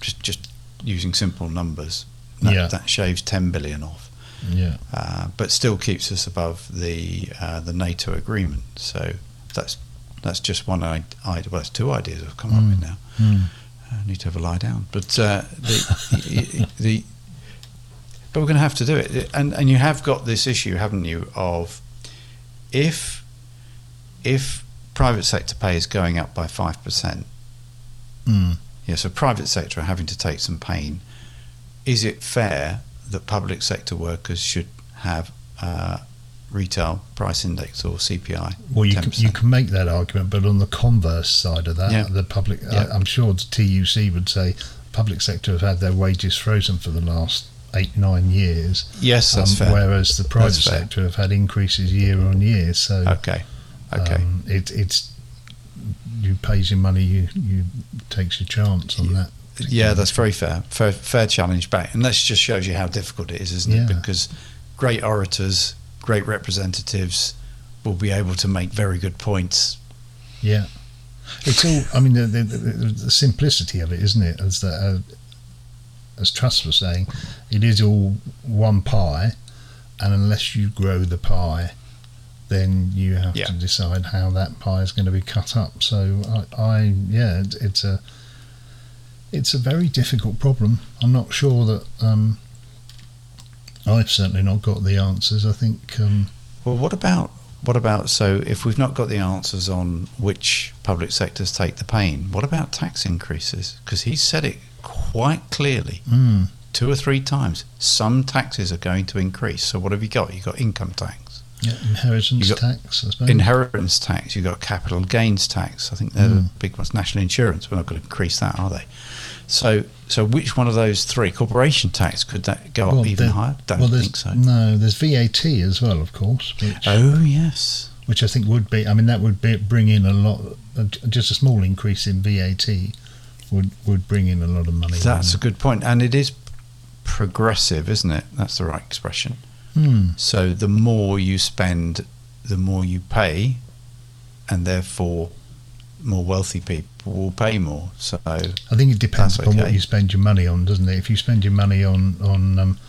Speaker 2: Just just using simple numbers, that,
Speaker 1: Yeah.
Speaker 2: that shaves ten billion off
Speaker 1: yeah,
Speaker 2: uh, but still keeps us above the uh, the NATO agreement. So that's that's just one idea. Well, that's two ideas I've come up with now.
Speaker 1: Mm.
Speaker 2: I need to have a lie down. But uh, the, the but we're going to have to do it, and and you have got this issue, haven't you? Of if if private sector pay is going up by five percent,
Speaker 1: Mm.
Speaker 2: yeah, so private sector are having to take some pain. Is it fair that public sector workers should have uh, retail price index or CPI?
Speaker 1: Well, you can,
Speaker 2: 10%?
Speaker 1: you can make that argument, but on the converse side of that,
Speaker 2: Yeah.
Speaker 1: the public,
Speaker 2: Yeah.
Speaker 1: I, I'm sure the TUC would say, public sector have had their wages frozen for the last eight nine years,
Speaker 2: yes, that's
Speaker 1: um,
Speaker 2: fair.
Speaker 1: whereas the private
Speaker 2: That's fair.
Speaker 1: sector have had increases year on year. So
Speaker 2: Okay, okay.
Speaker 1: um, it, it's you pays your money, you you takes your chance on that.
Speaker 2: Yeah, that's very fair. Fair, fair challenge back, and that just shows you how difficult it is, isn't
Speaker 1: Yeah.
Speaker 2: it? Because great orators, great representatives will be able to make very good points.
Speaker 1: Yeah, it's all. I mean, the, the, the, the simplicity of it, isn't it? As the, uh, as Truss was saying, it is all one pie, and unless you grow the pie, then you have
Speaker 2: Yeah.
Speaker 1: to decide how that pie is going to be cut up. So I, I yeah, it's, it's a it's a very difficult problem. I'm not sure that um, I've certainly not got the answers. I think um,
Speaker 2: Well, what about what about so if we've not got the answers on which public sectors take the pain, what about tax increases? Because he said it quite clearly
Speaker 1: mm,
Speaker 2: two or three times. Some taxes are going to increase. So what have you got? You've got income tax,
Speaker 1: yeah, inheritance tax. I suppose.
Speaker 2: inheritance tax, you've got capital gains tax. I think they're the
Speaker 1: Mm.
Speaker 2: big ones. National insurance, we're not going to increase that, are they? So, so which one of those three? Corporation tax could that go
Speaker 1: Well,
Speaker 2: up even higher? Don't
Speaker 1: well,
Speaker 2: think so.
Speaker 1: No, there's VAT as well, of course, which,
Speaker 2: Oh yes,
Speaker 1: which I think would be. I mean, that would be, bring in a lot. uh, Just a small increase in VAT would would bring in a lot of money.
Speaker 2: that's a good point, and it is progressive, isn't it? That's the right expression.
Speaker 1: Hmm.
Speaker 2: So the more you spend, the more you pay, and therefore, more wealthy people will pay more. So
Speaker 1: I think it depends upon what you spend your money on, doesn't it? If you spend your money on on um,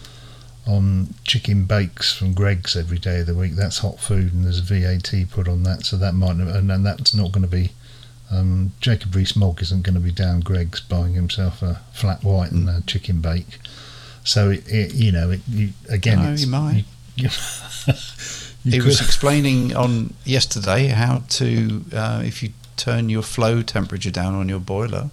Speaker 1: on chicken bakes from Greggs every day of the week, that's hot food, and there's VAT put on that, so that might, and, and that's not going to be. Um, Jacob Rees-Mogg isn't going to be down Greggs buying himself a flat white and a chicken bake. So it, it you know, it, you, again,
Speaker 2: No,
Speaker 1: it's,
Speaker 2: he might.
Speaker 1: You, you
Speaker 2: he
Speaker 1: could-
Speaker 2: was explaining on yesterday how to uh, if you turn your flow temperature down on your boiler,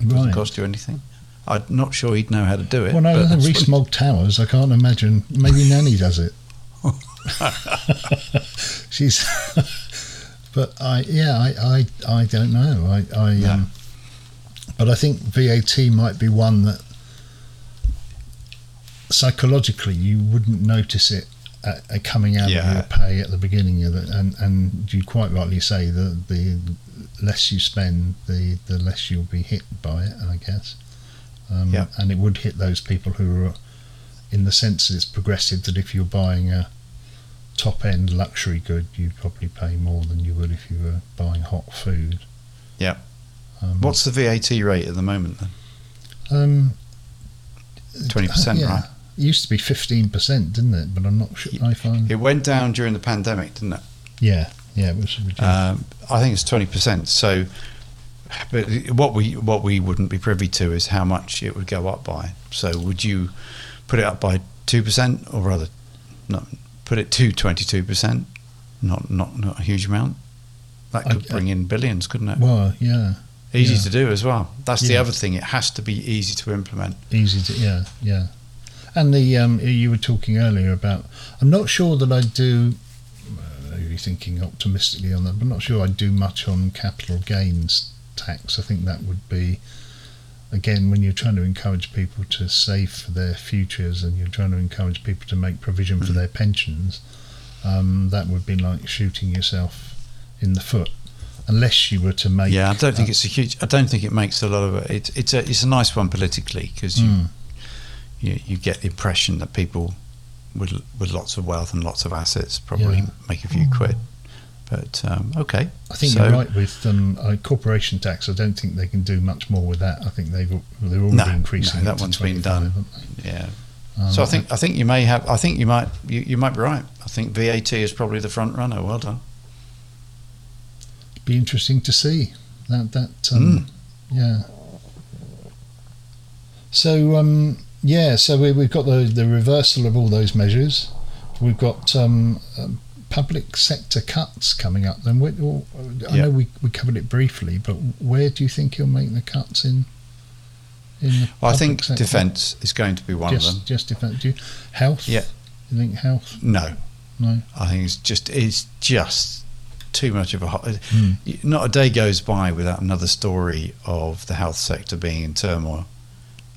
Speaker 2: it doesn't
Speaker 1: right.
Speaker 2: cost you anything. I'm not sure he'd know how to do it.
Speaker 1: Well, no,
Speaker 2: but
Speaker 1: the
Speaker 2: that's what-
Speaker 1: Rees-Mogg Towers. I can't imagine. Maybe Nanny does it. She's. but I, yeah, I, I, I don't know. I, I,
Speaker 2: No.
Speaker 1: um, but I think VAT might be one that psychologically you wouldn't notice it uh, uh, coming out of your pay at the beginning of it, and and you quite rightly say that the less you spend, the the less you'll be hit by it. I guess. Um,
Speaker 2: Yeah.
Speaker 1: And it would hit those people who are, in the sense that it's progressive, that if you're buying a top end luxury good, you'd probably pay more than you would if you were buying hot food.
Speaker 2: Yeah.
Speaker 1: Um,
Speaker 2: What's the VAT rate at the moment then?
Speaker 1: um,
Speaker 2: 20%,
Speaker 1: yeah,
Speaker 2: right?
Speaker 1: It used to be fifteen percent, didn't it? But I'm not sure. I find
Speaker 2: It went down during the pandemic, didn't it?
Speaker 1: yeah, yeah, it was.
Speaker 2: Um, I think it's twenty percent. So, but what we what we wouldn't be privy to is how much it would go up by. So, would you put it up by two percent, or rather, not put it to twenty two percent? Not not not a huge amount. That
Speaker 1: I-
Speaker 2: could bring in billions, couldn't it?
Speaker 1: well, yeah,
Speaker 2: easy
Speaker 1: yeah.
Speaker 2: to do as well. That's the other thing. It has to be easy to implement.
Speaker 1: easy to yeah, yeah. And the um, you were talking earlier about. I'm not sure that I do. Thinking optimistically on that, but I'm not sure I'd do much on capital gains tax. I think that would be. Again, when you're trying to encourage people to save for their futures and you're trying to encourage people to make provision for
Speaker 2: Mm.
Speaker 1: their pensions, um, that would be like shooting yourself in the foot, unless you were to make.
Speaker 2: Yeah, I don't think it's a huge. I don't think it makes a lot of it. It's it's a it's a nice one politically because you,
Speaker 1: Mm.
Speaker 2: you you get the impression that people with with lots of wealth and lots of assets probably
Speaker 1: Yeah.
Speaker 2: make a few quid. But um, okay,
Speaker 1: I think
Speaker 2: So-
Speaker 1: you're right with um, uh, corporation tax. I don't think they can do much more with that. I think they've they're already
Speaker 2: No,
Speaker 1: increasing.
Speaker 2: no, that one's been done.
Speaker 1: haven't they?
Speaker 2: yeah.
Speaker 1: Um,
Speaker 2: So I think I think you may have. I think you might you, you might be right. I think VAT is probably the front runner. Well done.
Speaker 1: it'd be interesting to see that that um, yeah. So um, yeah, so we, we've got the the reversal of all those measures. We've got um, um, public sector cuts coming up. Then I
Speaker 2: Yeah.
Speaker 1: know we, we covered it briefly, but where do you think he'll make the cuts in? In the
Speaker 2: Well, I think
Speaker 1: sector?
Speaker 2: defence is going to be one
Speaker 1: just,
Speaker 2: of them.
Speaker 1: Just defence. Do you, health?
Speaker 2: Yeah.
Speaker 1: You think health?
Speaker 2: No,
Speaker 1: No.
Speaker 2: I think it's just it's just too much of a hot.
Speaker 1: Hmm.
Speaker 2: Not a day goes by without another story of the health sector being in turmoil.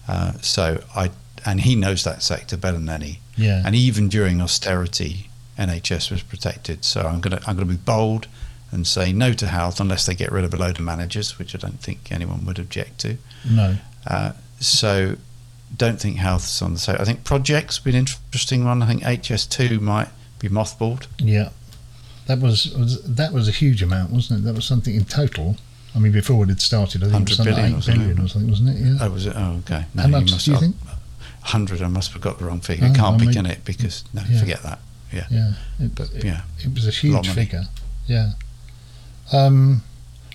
Speaker 2: Uh, so I and he knows that sector better than any.
Speaker 1: Yeah.
Speaker 2: And even during austerity, NHS was protected. So I'm gonna I'm gonna be bold and say no to health unless they get rid of a load of managers, which I don't think anyone would object to.
Speaker 1: no.
Speaker 2: Uh, so don't think health's on the side. I think projects be an interesting one. I think HS2 might be mothballed.
Speaker 1: Yeah. That was, was that was a huge amount, wasn't it? That was something in total. I mean, before it had started, I think it was
Speaker 2: 100
Speaker 1: something
Speaker 2: billion or something.
Speaker 1: billion or something, wasn't it? Yeah.
Speaker 2: Oh, was it? Oh, okay. No,
Speaker 1: How much
Speaker 2: must
Speaker 1: do you think?
Speaker 2: 100. I must have got the wrong figure.
Speaker 1: Oh,
Speaker 2: it can't
Speaker 1: I
Speaker 2: be,
Speaker 1: mean-
Speaker 2: can it? Because, no,
Speaker 1: Yeah.
Speaker 2: forget that.
Speaker 1: Yeah. It,
Speaker 2: But,
Speaker 1: it,
Speaker 2: yeah.
Speaker 1: it was a huge
Speaker 2: money.
Speaker 1: figure. Yeah. Um,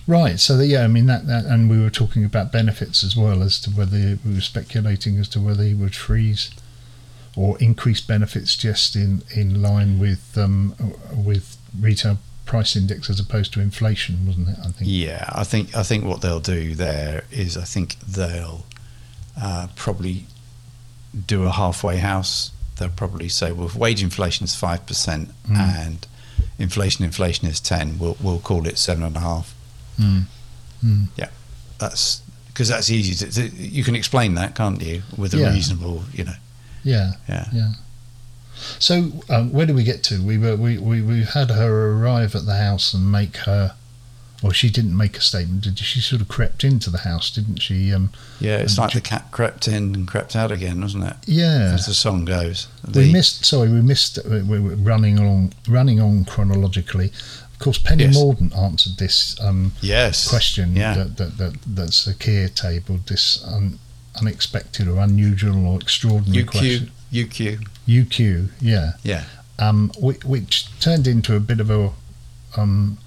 Speaker 1: right. So the, yeah, I mean that, that, and we were talking about benefits as well as to whether we were speculating as to whether he would freeze or increase benefits just in in line with um, with retail price index as opposed to inflation, wasn't it? I think.
Speaker 2: Yeah, I think I think what they'll do there is I think they'll uh, probably do a halfway house. They'll probably say, well, if wage inflation is five percent
Speaker 1: Mm.
Speaker 2: and inflation inflation is ten, we'll we'll call it seven and a half.
Speaker 1: Mm. Mm.
Speaker 2: That's because that's easy to, to you can explain that, can't you, with a
Speaker 1: Yeah.
Speaker 2: reasonable, you know,
Speaker 1: Yeah.
Speaker 2: yeah.
Speaker 1: Yeah. So um, where do we get to? We were we, we we had her arrive at the house and make her. Well, she didn't make a statement, did she? She sort of crept into the house, didn't she? Um,
Speaker 2: Yeah, it's like
Speaker 1: ju-
Speaker 2: the cat crept in and crept out again, wasn't it?
Speaker 1: yeah.
Speaker 2: As the song goes.
Speaker 1: We
Speaker 2: The-
Speaker 1: missed. Sorry, we missed. We we were running along, running on chronologically. Of course, Penny
Speaker 2: Yes.
Speaker 1: Mordaunt answered this um,
Speaker 2: yes.
Speaker 1: question
Speaker 2: Yeah.
Speaker 1: that, that that that Sir Keir tabled. This un, unexpected or unusual or extraordinary
Speaker 2: UQ.
Speaker 1: question.
Speaker 2: UQ.
Speaker 1: UQ, yeah.
Speaker 2: Yeah.
Speaker 1: um, which, which turned into a bit of a um,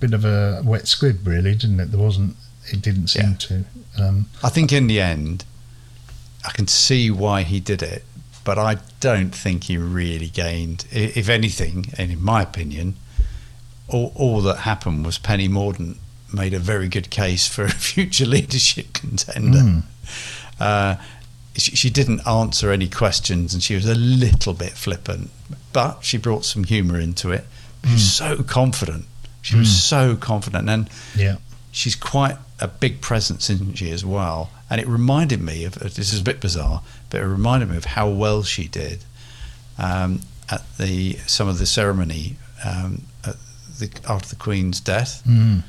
Speaker 1: bit of a wet squib, really, didn't it? There wasn't. It didn't seem
Speaker 2: Yeah.
Speaker 1: to. Um,
Speaker 2: I think in the end, I can see why he did it, but I don't think he really gained. If anything, and in my opinion, all, all that happened was Penny Mordaunt made a very good case for a future leadership contender.
Speaker 1: mm,
Speaker 2: Uh, she, she didn't answer any questions, and she was a little bit flippant, but she brought some humour into it. She was so confident. She was
Speaker 1: Mm.
Speaker 2: so confident, and
Speaker 1: yeah,
Speaker 2: she's quite a big presence, isn't she, as well? And it reminded me of this is a bit bizarre, but it reminded me of how well she did um, at the some of the ceremony um, at the, after the Queen's death,
Speaker 1: mm,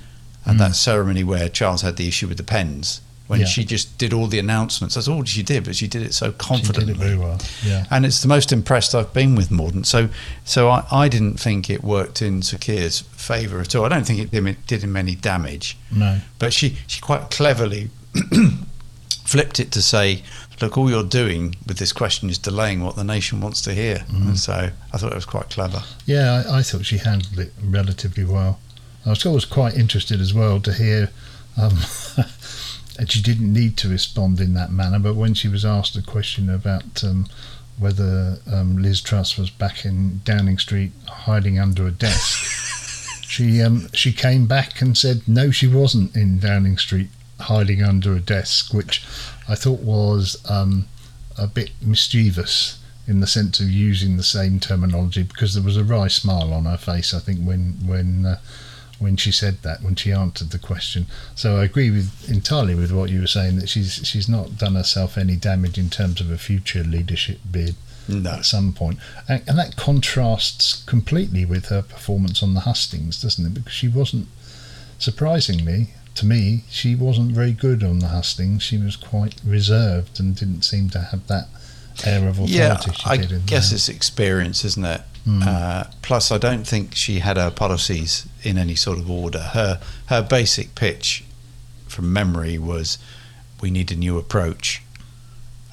Speaker 2: and
Speaker 1: Mm.
Speaker 2: that ceremony where Charles had the issue with the pens. When
Speaker 1: Yeah.
Speaker 2: she just did all the announcements, that's all she did, but she did it so
Speaker 1: she
Speaker 2: confidently
Speaker 1: did it very well. Yeah,
Speaker 2: and it's the most impressed I've been with Mordaunt. So, so I, I didn't think it worked in Sir Keir's favour at all. I don't think it did, did him any damage,
Speaker 1: no,
Speaker 2: but she, she quite cleverly flipped it to say, look, all you're doing with this question is delaying what the nation wants to hear.
Speaker 1: Mm.
Speaker 2: And so I thought it was quite clever.
Speaker 1: Yeah, I, I thought she handled it relatively well. I was always quite interested as well to hear. Um, and she didn't need to respond in that manner, but when she was asked a question about um, whether um, Liz Truss was back in Downing Street hiding under a desk, she um, she came back and said no, she wasn't in Downing Street hiding under a desk, which I thought was um, a bit mischievous in the sense of using the same terminology because there was a wry smile on her face. I think when when uh, when she said that when she answered the question. So I agree with entirely with what you were saying that she's she's not done herself any damage in terms of a future leadership bid
Speaker 2: No.
Speaker 1: at some point, and, and that contrasts completely with her performance on the hustings, doesn't it? Because she wasn't surprisingly. To me, she wasn't very good on the hustings. She was quite reserved and didn't seem to have that air of authority
Speaker 2: Yeah,
Speaker 1: she
Speaker 2: I
Speaker 1: did in
Speaker 2: guess
Speaker 1: there.
Speaker 2: it's experience, isn't it?
Speaker 1: Mm.
Speaker 2: Uh, plus, I don't think she had her policies in any sort of order. Her her basic pitch, from memory, was we need a new approach,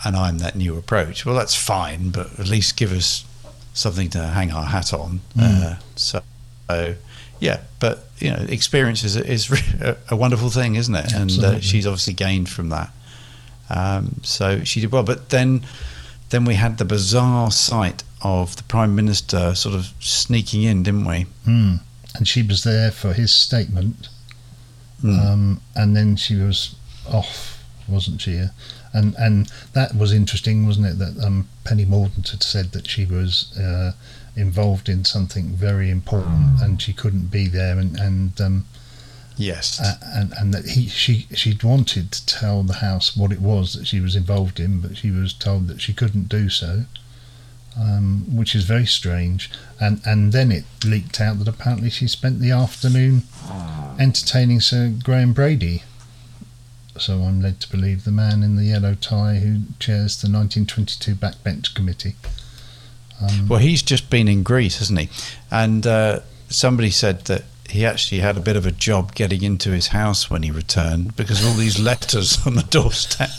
Speaker 2: and I'm that new approach. Well, that's fine, but at least give us something to hang our hat on.
Speaker 1: Mm.
Speaker 2: Uh, so, so, yeah, but you know, experience is is a, wonderful thing, isn't it? And uh, she's obviously gained from that. Um, so she did well, but then then we had the bizarre sight of the prime minister sort of sneaking in, didn't we?
Speaker 1: Hmm. And she was there for his statement,
Speaker 2: Mm.
Speaker 1: um, and then she was off, wasn't she? And and that was interesting, wasn't it? That um, Penny Mordaunt had said that she was uh, involved in something very important, and she couldn't be there, and and um,
Speaker 2: yes.
Speaker 1: uh, and and that he she she'd wanted to tell the house what it was that she was involved in, but she was told that she couldn't do so, um, which is very strange. And and then it leaked out that apparently she spent the afternoon entertaining Sir Graham Brady. So I'm led to believe the man in the yellow tie who chairs the 1922 backbench committee. Um,
Speaker 2: well, he's just been in Greece, hasn't he? And uh, somebody said that he actually had a bit of a job getting into his house when he returned because of all these letters on the doorstep.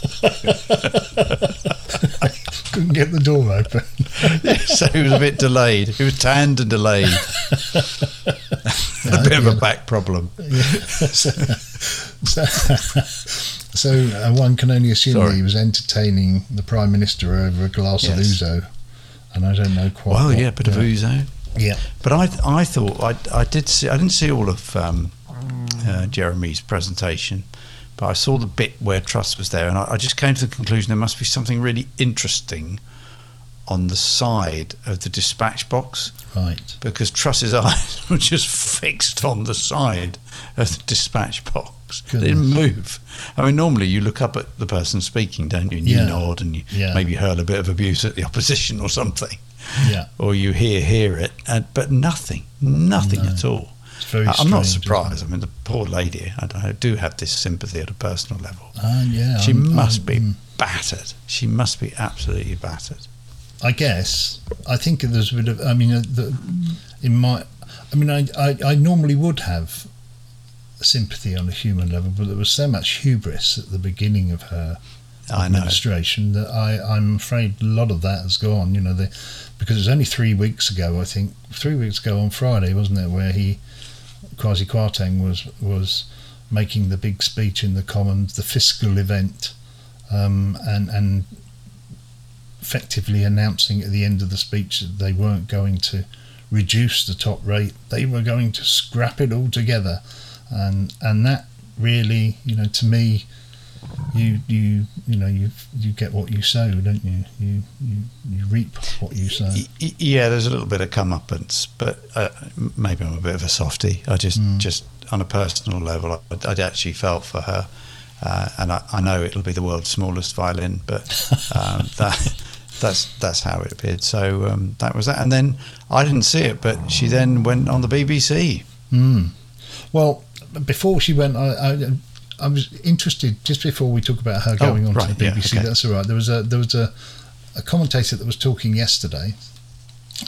Speaker 1: couldn't get the door open.
Speaker 2: so he was a bit delayed. He was tanned and delayed. a bit of a back problem.
Speaker 1: so, so, so uh, one can only assume
Speaker 2: Sorry.
Speaker 1: that he was entertaining the prime minister over a glass of ouzo, and I don't know quite.
Speaker 2: Well,
Speaker 1: what-
Speaker 2: yeah, a bit of ouzo.
Speaker 1: Yeah,
Speaker 2: But I, I thought I, I did see. I didn't see all of um, uh, Jeremy's presentation, but I saw the bit where Truss was there, and I, I just came to the conclusion there must be something really interesting on the side of the dispatch box
Speaker 1: right.
Speaker 2: because Truss's eyes were just fixed on the side of the dispatch box. They didn't move. I mean, normally you look up at the person speaking, don't you? And you nod and you
Speaker 1: Yeah.
Speaker 2: maybe hurl a bit of abuse at the opposition or something
Speaker 1: Yeah,
Speaker 2: or you hear hear it, and, but nothing, nothing
Speaker 1: No.
Speaker 2: at all.
Speaker 1: it's very.
Speaker 2: I- I'm not surprised. I mean, the poor lady. I, I do have this sympathy at a personal level.
Speaker 1: Ah, yeah.
Speaker 2: She
Speaker 1: I'm-
Speaker 2: must
Speaker 1: I'm-
Speaker 2: be
Speaker 1: mm.
Speaker 2: battered. She must be absolutely battered.
Speaker 1: I guess I think there's a bit of. I mean, uh, the, in my, I mean, I, I I normally would have sympathy on a human level, but there was so much hubris at the beginning of her. Administration that I I'm afraid a lot of that has gone. You know, the, because it was only three weeks ago. I think three weeks ago on Friday, wasn't it, where he Kwasi Kwarteng was was making the big speech in the Commons, the fiscal event, um, and and effectively announcing at the end of the speech that they weren't going to reduce the top rate; they were going to scrap it all together, and and that really, you know, to me, you you you know you you get what you sow, don't you? You you, you reap what you sow.
Speaker 2: Yeah, there's a little bit of comeuppance, but uh, maybe I'm a bit of a softie. I just,
Speaker 1: Mm.
Speaker 2: just on a personal level, I, I actually felt for her, uh, and I, I know it'll be the world's smallest violin, but um, that, that's that's how it appeared. So um, that was that, and then I didn't see it, but she then went on the BBC.
Speaker 1: Mm. Well, before she went, I, I I was interested just before we talk about her
Speaker 2: Oh,
Speaker 1: going on to
Speaker 2: right,
Speaker 1: the
Speaker 2: yeah,
Speaker 1: BBC.
Speaker 2: okay.
Speaker 1: That's all right. There was a there was a, a commentator that was talking yesterday,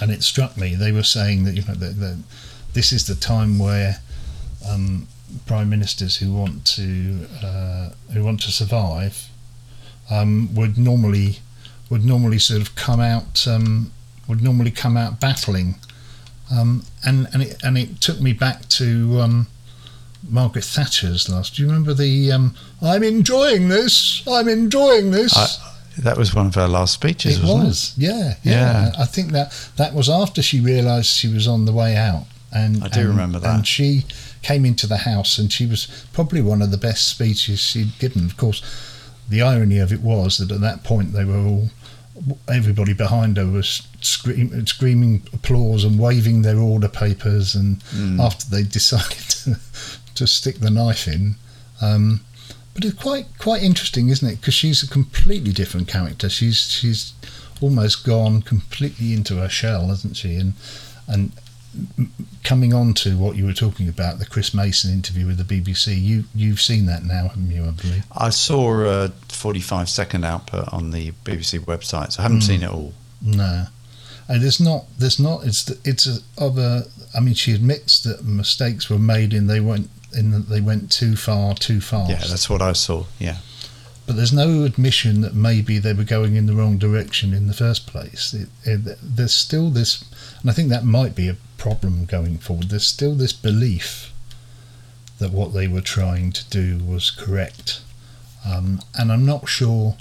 Speaker 1: and it struck me. They were saying that you know that, that this is the time where um, prime ministers who want to uh, who want to survive um, would normally would normally sort of come out um, would normally come out battling, um, and and it and it took me back to um, Margaret Thatcher's last. Do you remember the um, "I'm enjoying this, I'm enjoying this"?
Speaker 2: I, that was one of her last speeches.
Speaker 1: It was,
Speaker 2: it?
Speaker 1: Yeah, yeah, yeah. I think that that was after she realised she was on the way out, and
Speaker 2: I do
Speaker 1: and,
Speaker 2: remember that.
Speaker 1: And she came into the house, and she was probably one of the best speeches she'd given. Of course, the irony of it was that at that point they were all everybody behind her was scream, screaming applause and waving their order papers and mm. after they decided to, to, stick the knife in um, but it's quite quite interesting isn't it because she's a completely different character she's she's almost gone completely into her shell hasn't she and and coming on to what you were talking about, the Chris Mason interview with the BBC, you you've seen that now, haven't you? I believe
Speaker 2: I saw a 45 second output on the BBC website, so I haven't mm. seen it all.
Speaker 1: No, and there's not there's not it's it's a, of a. I mean, she admits that mistakes were made and they went in that they went too far, too fast.
Speaker 2: Yeah, that's what I saw. Yeah.
Speaker 1: But there's no admission that maybe they were going in the wrong direction in the first place. It, it, there's still this, and I think that might be a problem going forward. There's still this belief that what they were trying to do was correct. Um, and I'm not sure.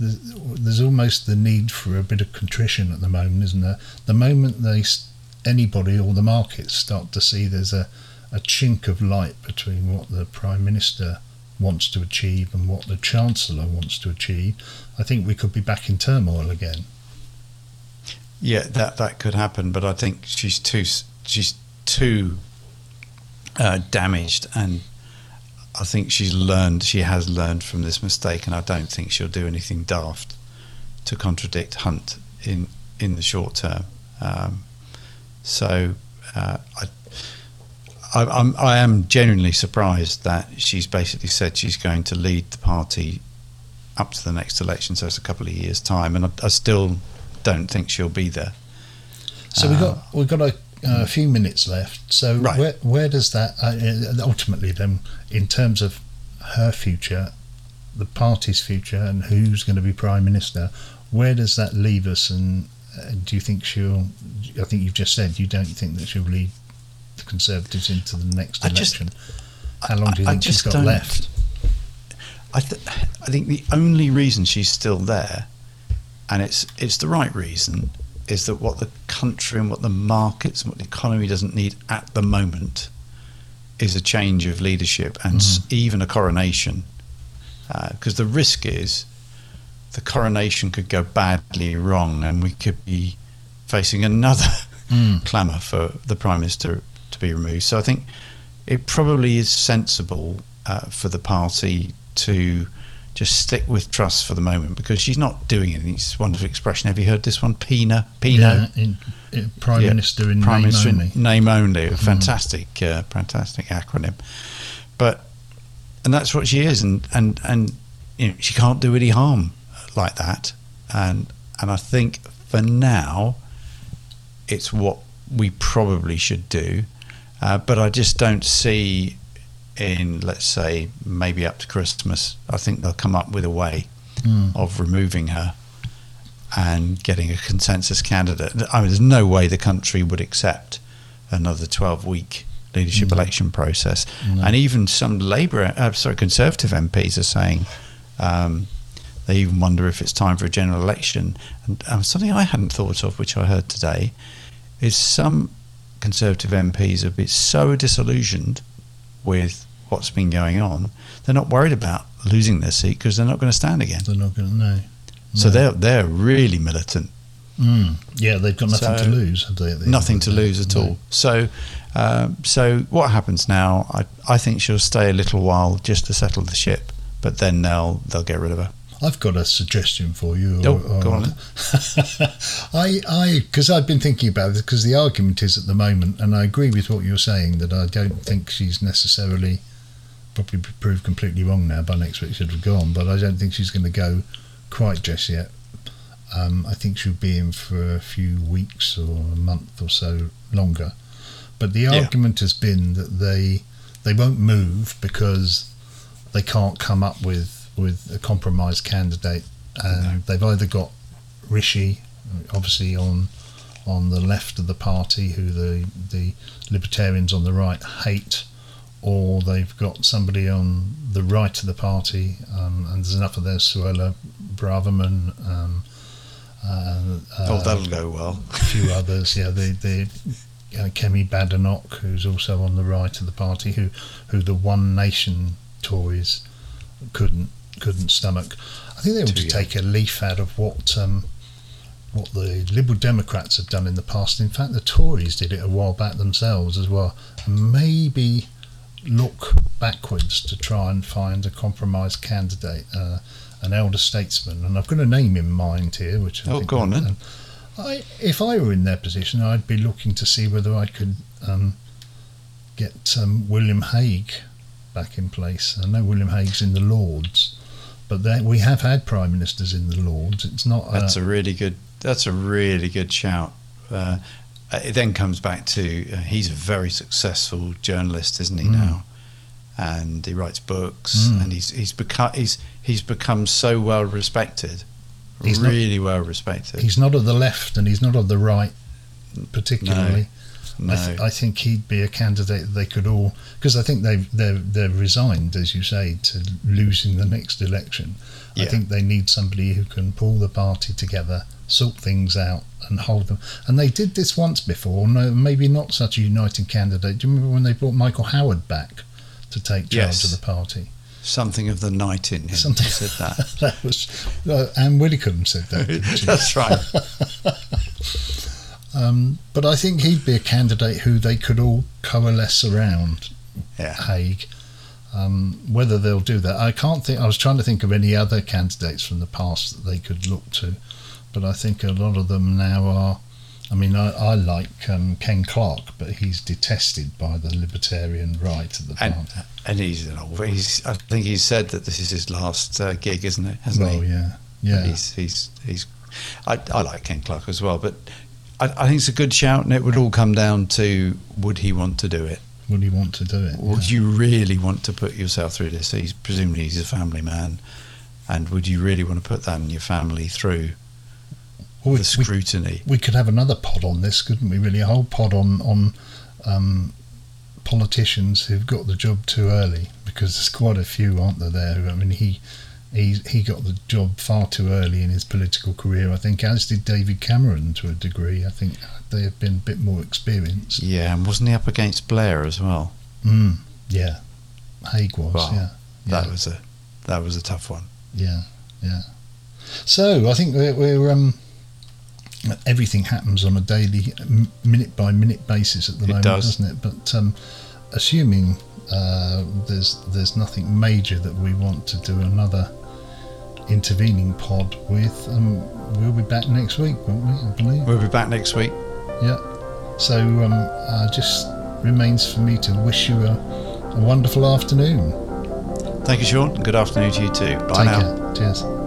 Speaker 1: There's almost the need for a bit of contrition at the moment, isn't there? The moment they, anybody or the markets start to see there's a, a chink of light between what the Prime Minister wants to achieve and what the Chancellor wants to achieve, I think we could be back in turmoil again.
Speaker 2: Yeah, that that could happen, but I think she's too she's too uh, damaged, and I think she's learned. She has learned from this mistake, and I don't think she'll do anything daft to contradict Hunt in in the short term. Um, so uh, I, I, I'm, I am genuinely surprised that she's basically said she's going to lead the party up to the next election, so it's a couple of years' time, and I, I still don't think she'll be there.
Speaker 1: So we got uh, we've got a, a, few minutes left. So right. where where does that uh, ultimately then, in terms of her future, the party's future, and who's going to be prime minister, where does that leave us? And uh, do you think she'll? I think you've just said you don't think that she'll lead the Conservatives into the next election. Just, How long do you think she's got left?
Speaker 2: I, th- I think the only reason she's still there and it's it's the right reason, is that what the country and what the markets and what the economy doesn't need at the moment is a change of leadership and mm. even a coronation, because uh, the risk is the coronation could go badly wrong and we could be facing another mm. clamour for the prime minister be removed. So I think it probably is sensible uh, for the party to just stick with Truss for the moment because she's not doing anything. It's a wonderful expression. Have you heard this one? Pina, Pino,
Speaker 1: yeah, in, in Prime yeah, Minister in Prime name Minister only.
Speaker 2: In name only. Mm. Fantastic, uh, fantastic acronym. But and that's what she is, and and and you know, she can't do any harm like that. And and I think for now, it's what we probably should do. Uh, but I just don't see in, let's say, maybe up to Christmas, I think they'll come up with a way mm. of removing her and getting a consensus candidate. I mean, there's no way the country would accept another 12 week leadership mm. election process. No. And even some Labour, uh, sorry, Conservative MPs are saying um, they even wonder if it's time for a general election. And um, something I hadn't thought of, which I heard today, is some Conservative MPs have been so disillusioned with what's been going on, they're not worried about losing their seat because they're not going to stand again.
Speaker 1: They're not going to know.
Speaker 2: So they're they're really militant.
Speaker 1: Mm. Yeah, they've got nothing so, to lose, have they?
Speaker 2: Nothing to lose at no. all. So, um, so what happens now? I I think she'll stay a little while just to settle the ship, but then they'll they'll get rid of her.
Speaker 1: I've got a suggestion for you.
Speaker 2: Oh, or, or, go on.
Speaker 1: I, I, because I've been thinking about it. Because the argument is at the moment, and I agree with what you're saying that I don't think she's necessarily probably proved completely wrong now. By next week she'd have gone, but I don't think she's going to go quite just yet. Um, I think she'll be in for a few weeks or a month or so longer. But the yeah. argument has been that they they won't move because they can't come up with with a compromise candidate
Speaker 2: No.
Speaker 1: they've either got Rishi, obviously on on the left of the party, who the the Libertarians on the right hate, or they've got somebody on the right of the party, um, and there's enough of those, Suella Braverman, um, uh,
Speaker 2: oh,
Speaker 1: uh,
Speaker 2: that'll go well.
Speaker 1: a few others. Yeah, the the uh, Kemi Badenoch, who's also on the right of the party, who who the One Nation Tories couldn't couldn't stomach. I think they ought to take a leaf out of what um, what the Liberal Democrats have done in the past. In fact, the Tories did it a while back themselves as well. Maybe look backwards to try and find a compromise candidate, uh, an elder statesman, and I've got a name in mind here, which I
Speaker 2: Oh,
Speaker 1: think
Speaker 2: go on then.
Speaker 1: and I, if I were in their position, I'd be looking to see whether I could um, get um, William Hague back in place. I know William Hague's in the Lords, but there, we have had prime ministers in the Lords. It's not. Uh,
Speaker 2: That's a really good. That's a really good shout. Uh, it then comes back to uh, he's a very successful journalist, isn't he
Speaker 1: Mm.
Speaker 2: now? And he writes books,
Speaker 1: Mm.
Speaker 2: and he's he's become he's he's become so well respected,
Speaker 1: He's not-
Speaker 2: really well respected.
Speaker 1: he's not of the left and he's not of the right, particularly.
Speaker 2: no,
Speaker 1: I, th- I think he'd be a candidate they could all because I think they've they're they're resigned, as you say, to losing the next election. I think they need somebody who can pull the party together, sort things out, and hold them. And they did this once before. No, maybe not such a united candidate. Do you remember when they brought Michael Howard back to take charge
Speaker 2: Yes.
Speaker 1: of the party?
Speaker 2: something of the knight in him
Speaker 1: Something-
Speaker 2: said that.
Speaker 1: that was uh, Anne Widdecombe said that. didn't she?
Speaker 2: That's right.
Speaker 1: Um, but I think he'd be a candidate who they could all coalesce around.
Speaker 2: Yeah.
Speaker 1: Hague. Um, whether they'll do that, I can't think. I was trying to think of any other candidates from the past that they could look to, but I think a lot of them now are. I mean, I, I like um, Ken Clarke, but he's detested by the libertarian right of the
Speaker 2: And, and he's, an old- he's I think he said that this is his last uh, gig, isn't it? Hasn't
Speaker 1: Well,
Speaker 2: he?
Speaker 1: yeah, yeah.
Speaker 2: He's he's he's. I, I like Ken Clarke as well, but I, I think it's a good shout, and it would all come down to would he want to do it?
Speaker 1: Would he want to do it?
Speaker 2: Would you really want to put yourself through this? He's presumably he's a family man, and would you really want to put that and your family through
Speaker 1: Well,
Speaker 2: the
Speaker 1: we-
Speaker 2: scrutiny?
Speaker 1: we could have another pod on this, couldn't we? Really, a whole pod on on um, politicians who've got the job too early, because there's quite a few, aren't there? There, I mean, he he he got the job far too early in his political career. I think, as did David Cameron to a degree. I think they have been a bit more experienced.
Speaker 2: Yeah, and wasn't he up against Blair as well?
Speaker 1: Mm, yeah, Hague was.
Speaker 2: Wow.
Speaker 1: Yeah,
Speaker 2: That
Speaker 1: yeah,
Speaker 2: was a that was a tough one.
Speaker 1: yeah, yeah. So I think we're, we're um. Everything happens on a daily, minute by minute basis at the
Speaker 2: It
Speaker 1: moment,
Speaker 2: does.
Speaker 1: doesn't it? But um, assuming uh, there's there's nothing major that we want to do another intervening pod with, um, we'll be back next week, won't we? I believe.
Speaker 2: We'll be back next week.
Speaker 1: Yeah. So um, uh, just remains for me to wish you a, a wonderful afternoon.
Speaker 2: Thank you, Sean. Good afternoon to you too. Bye
Speaker 1: Take
Speaker 2: now.
Speaker 1: care. Cheers.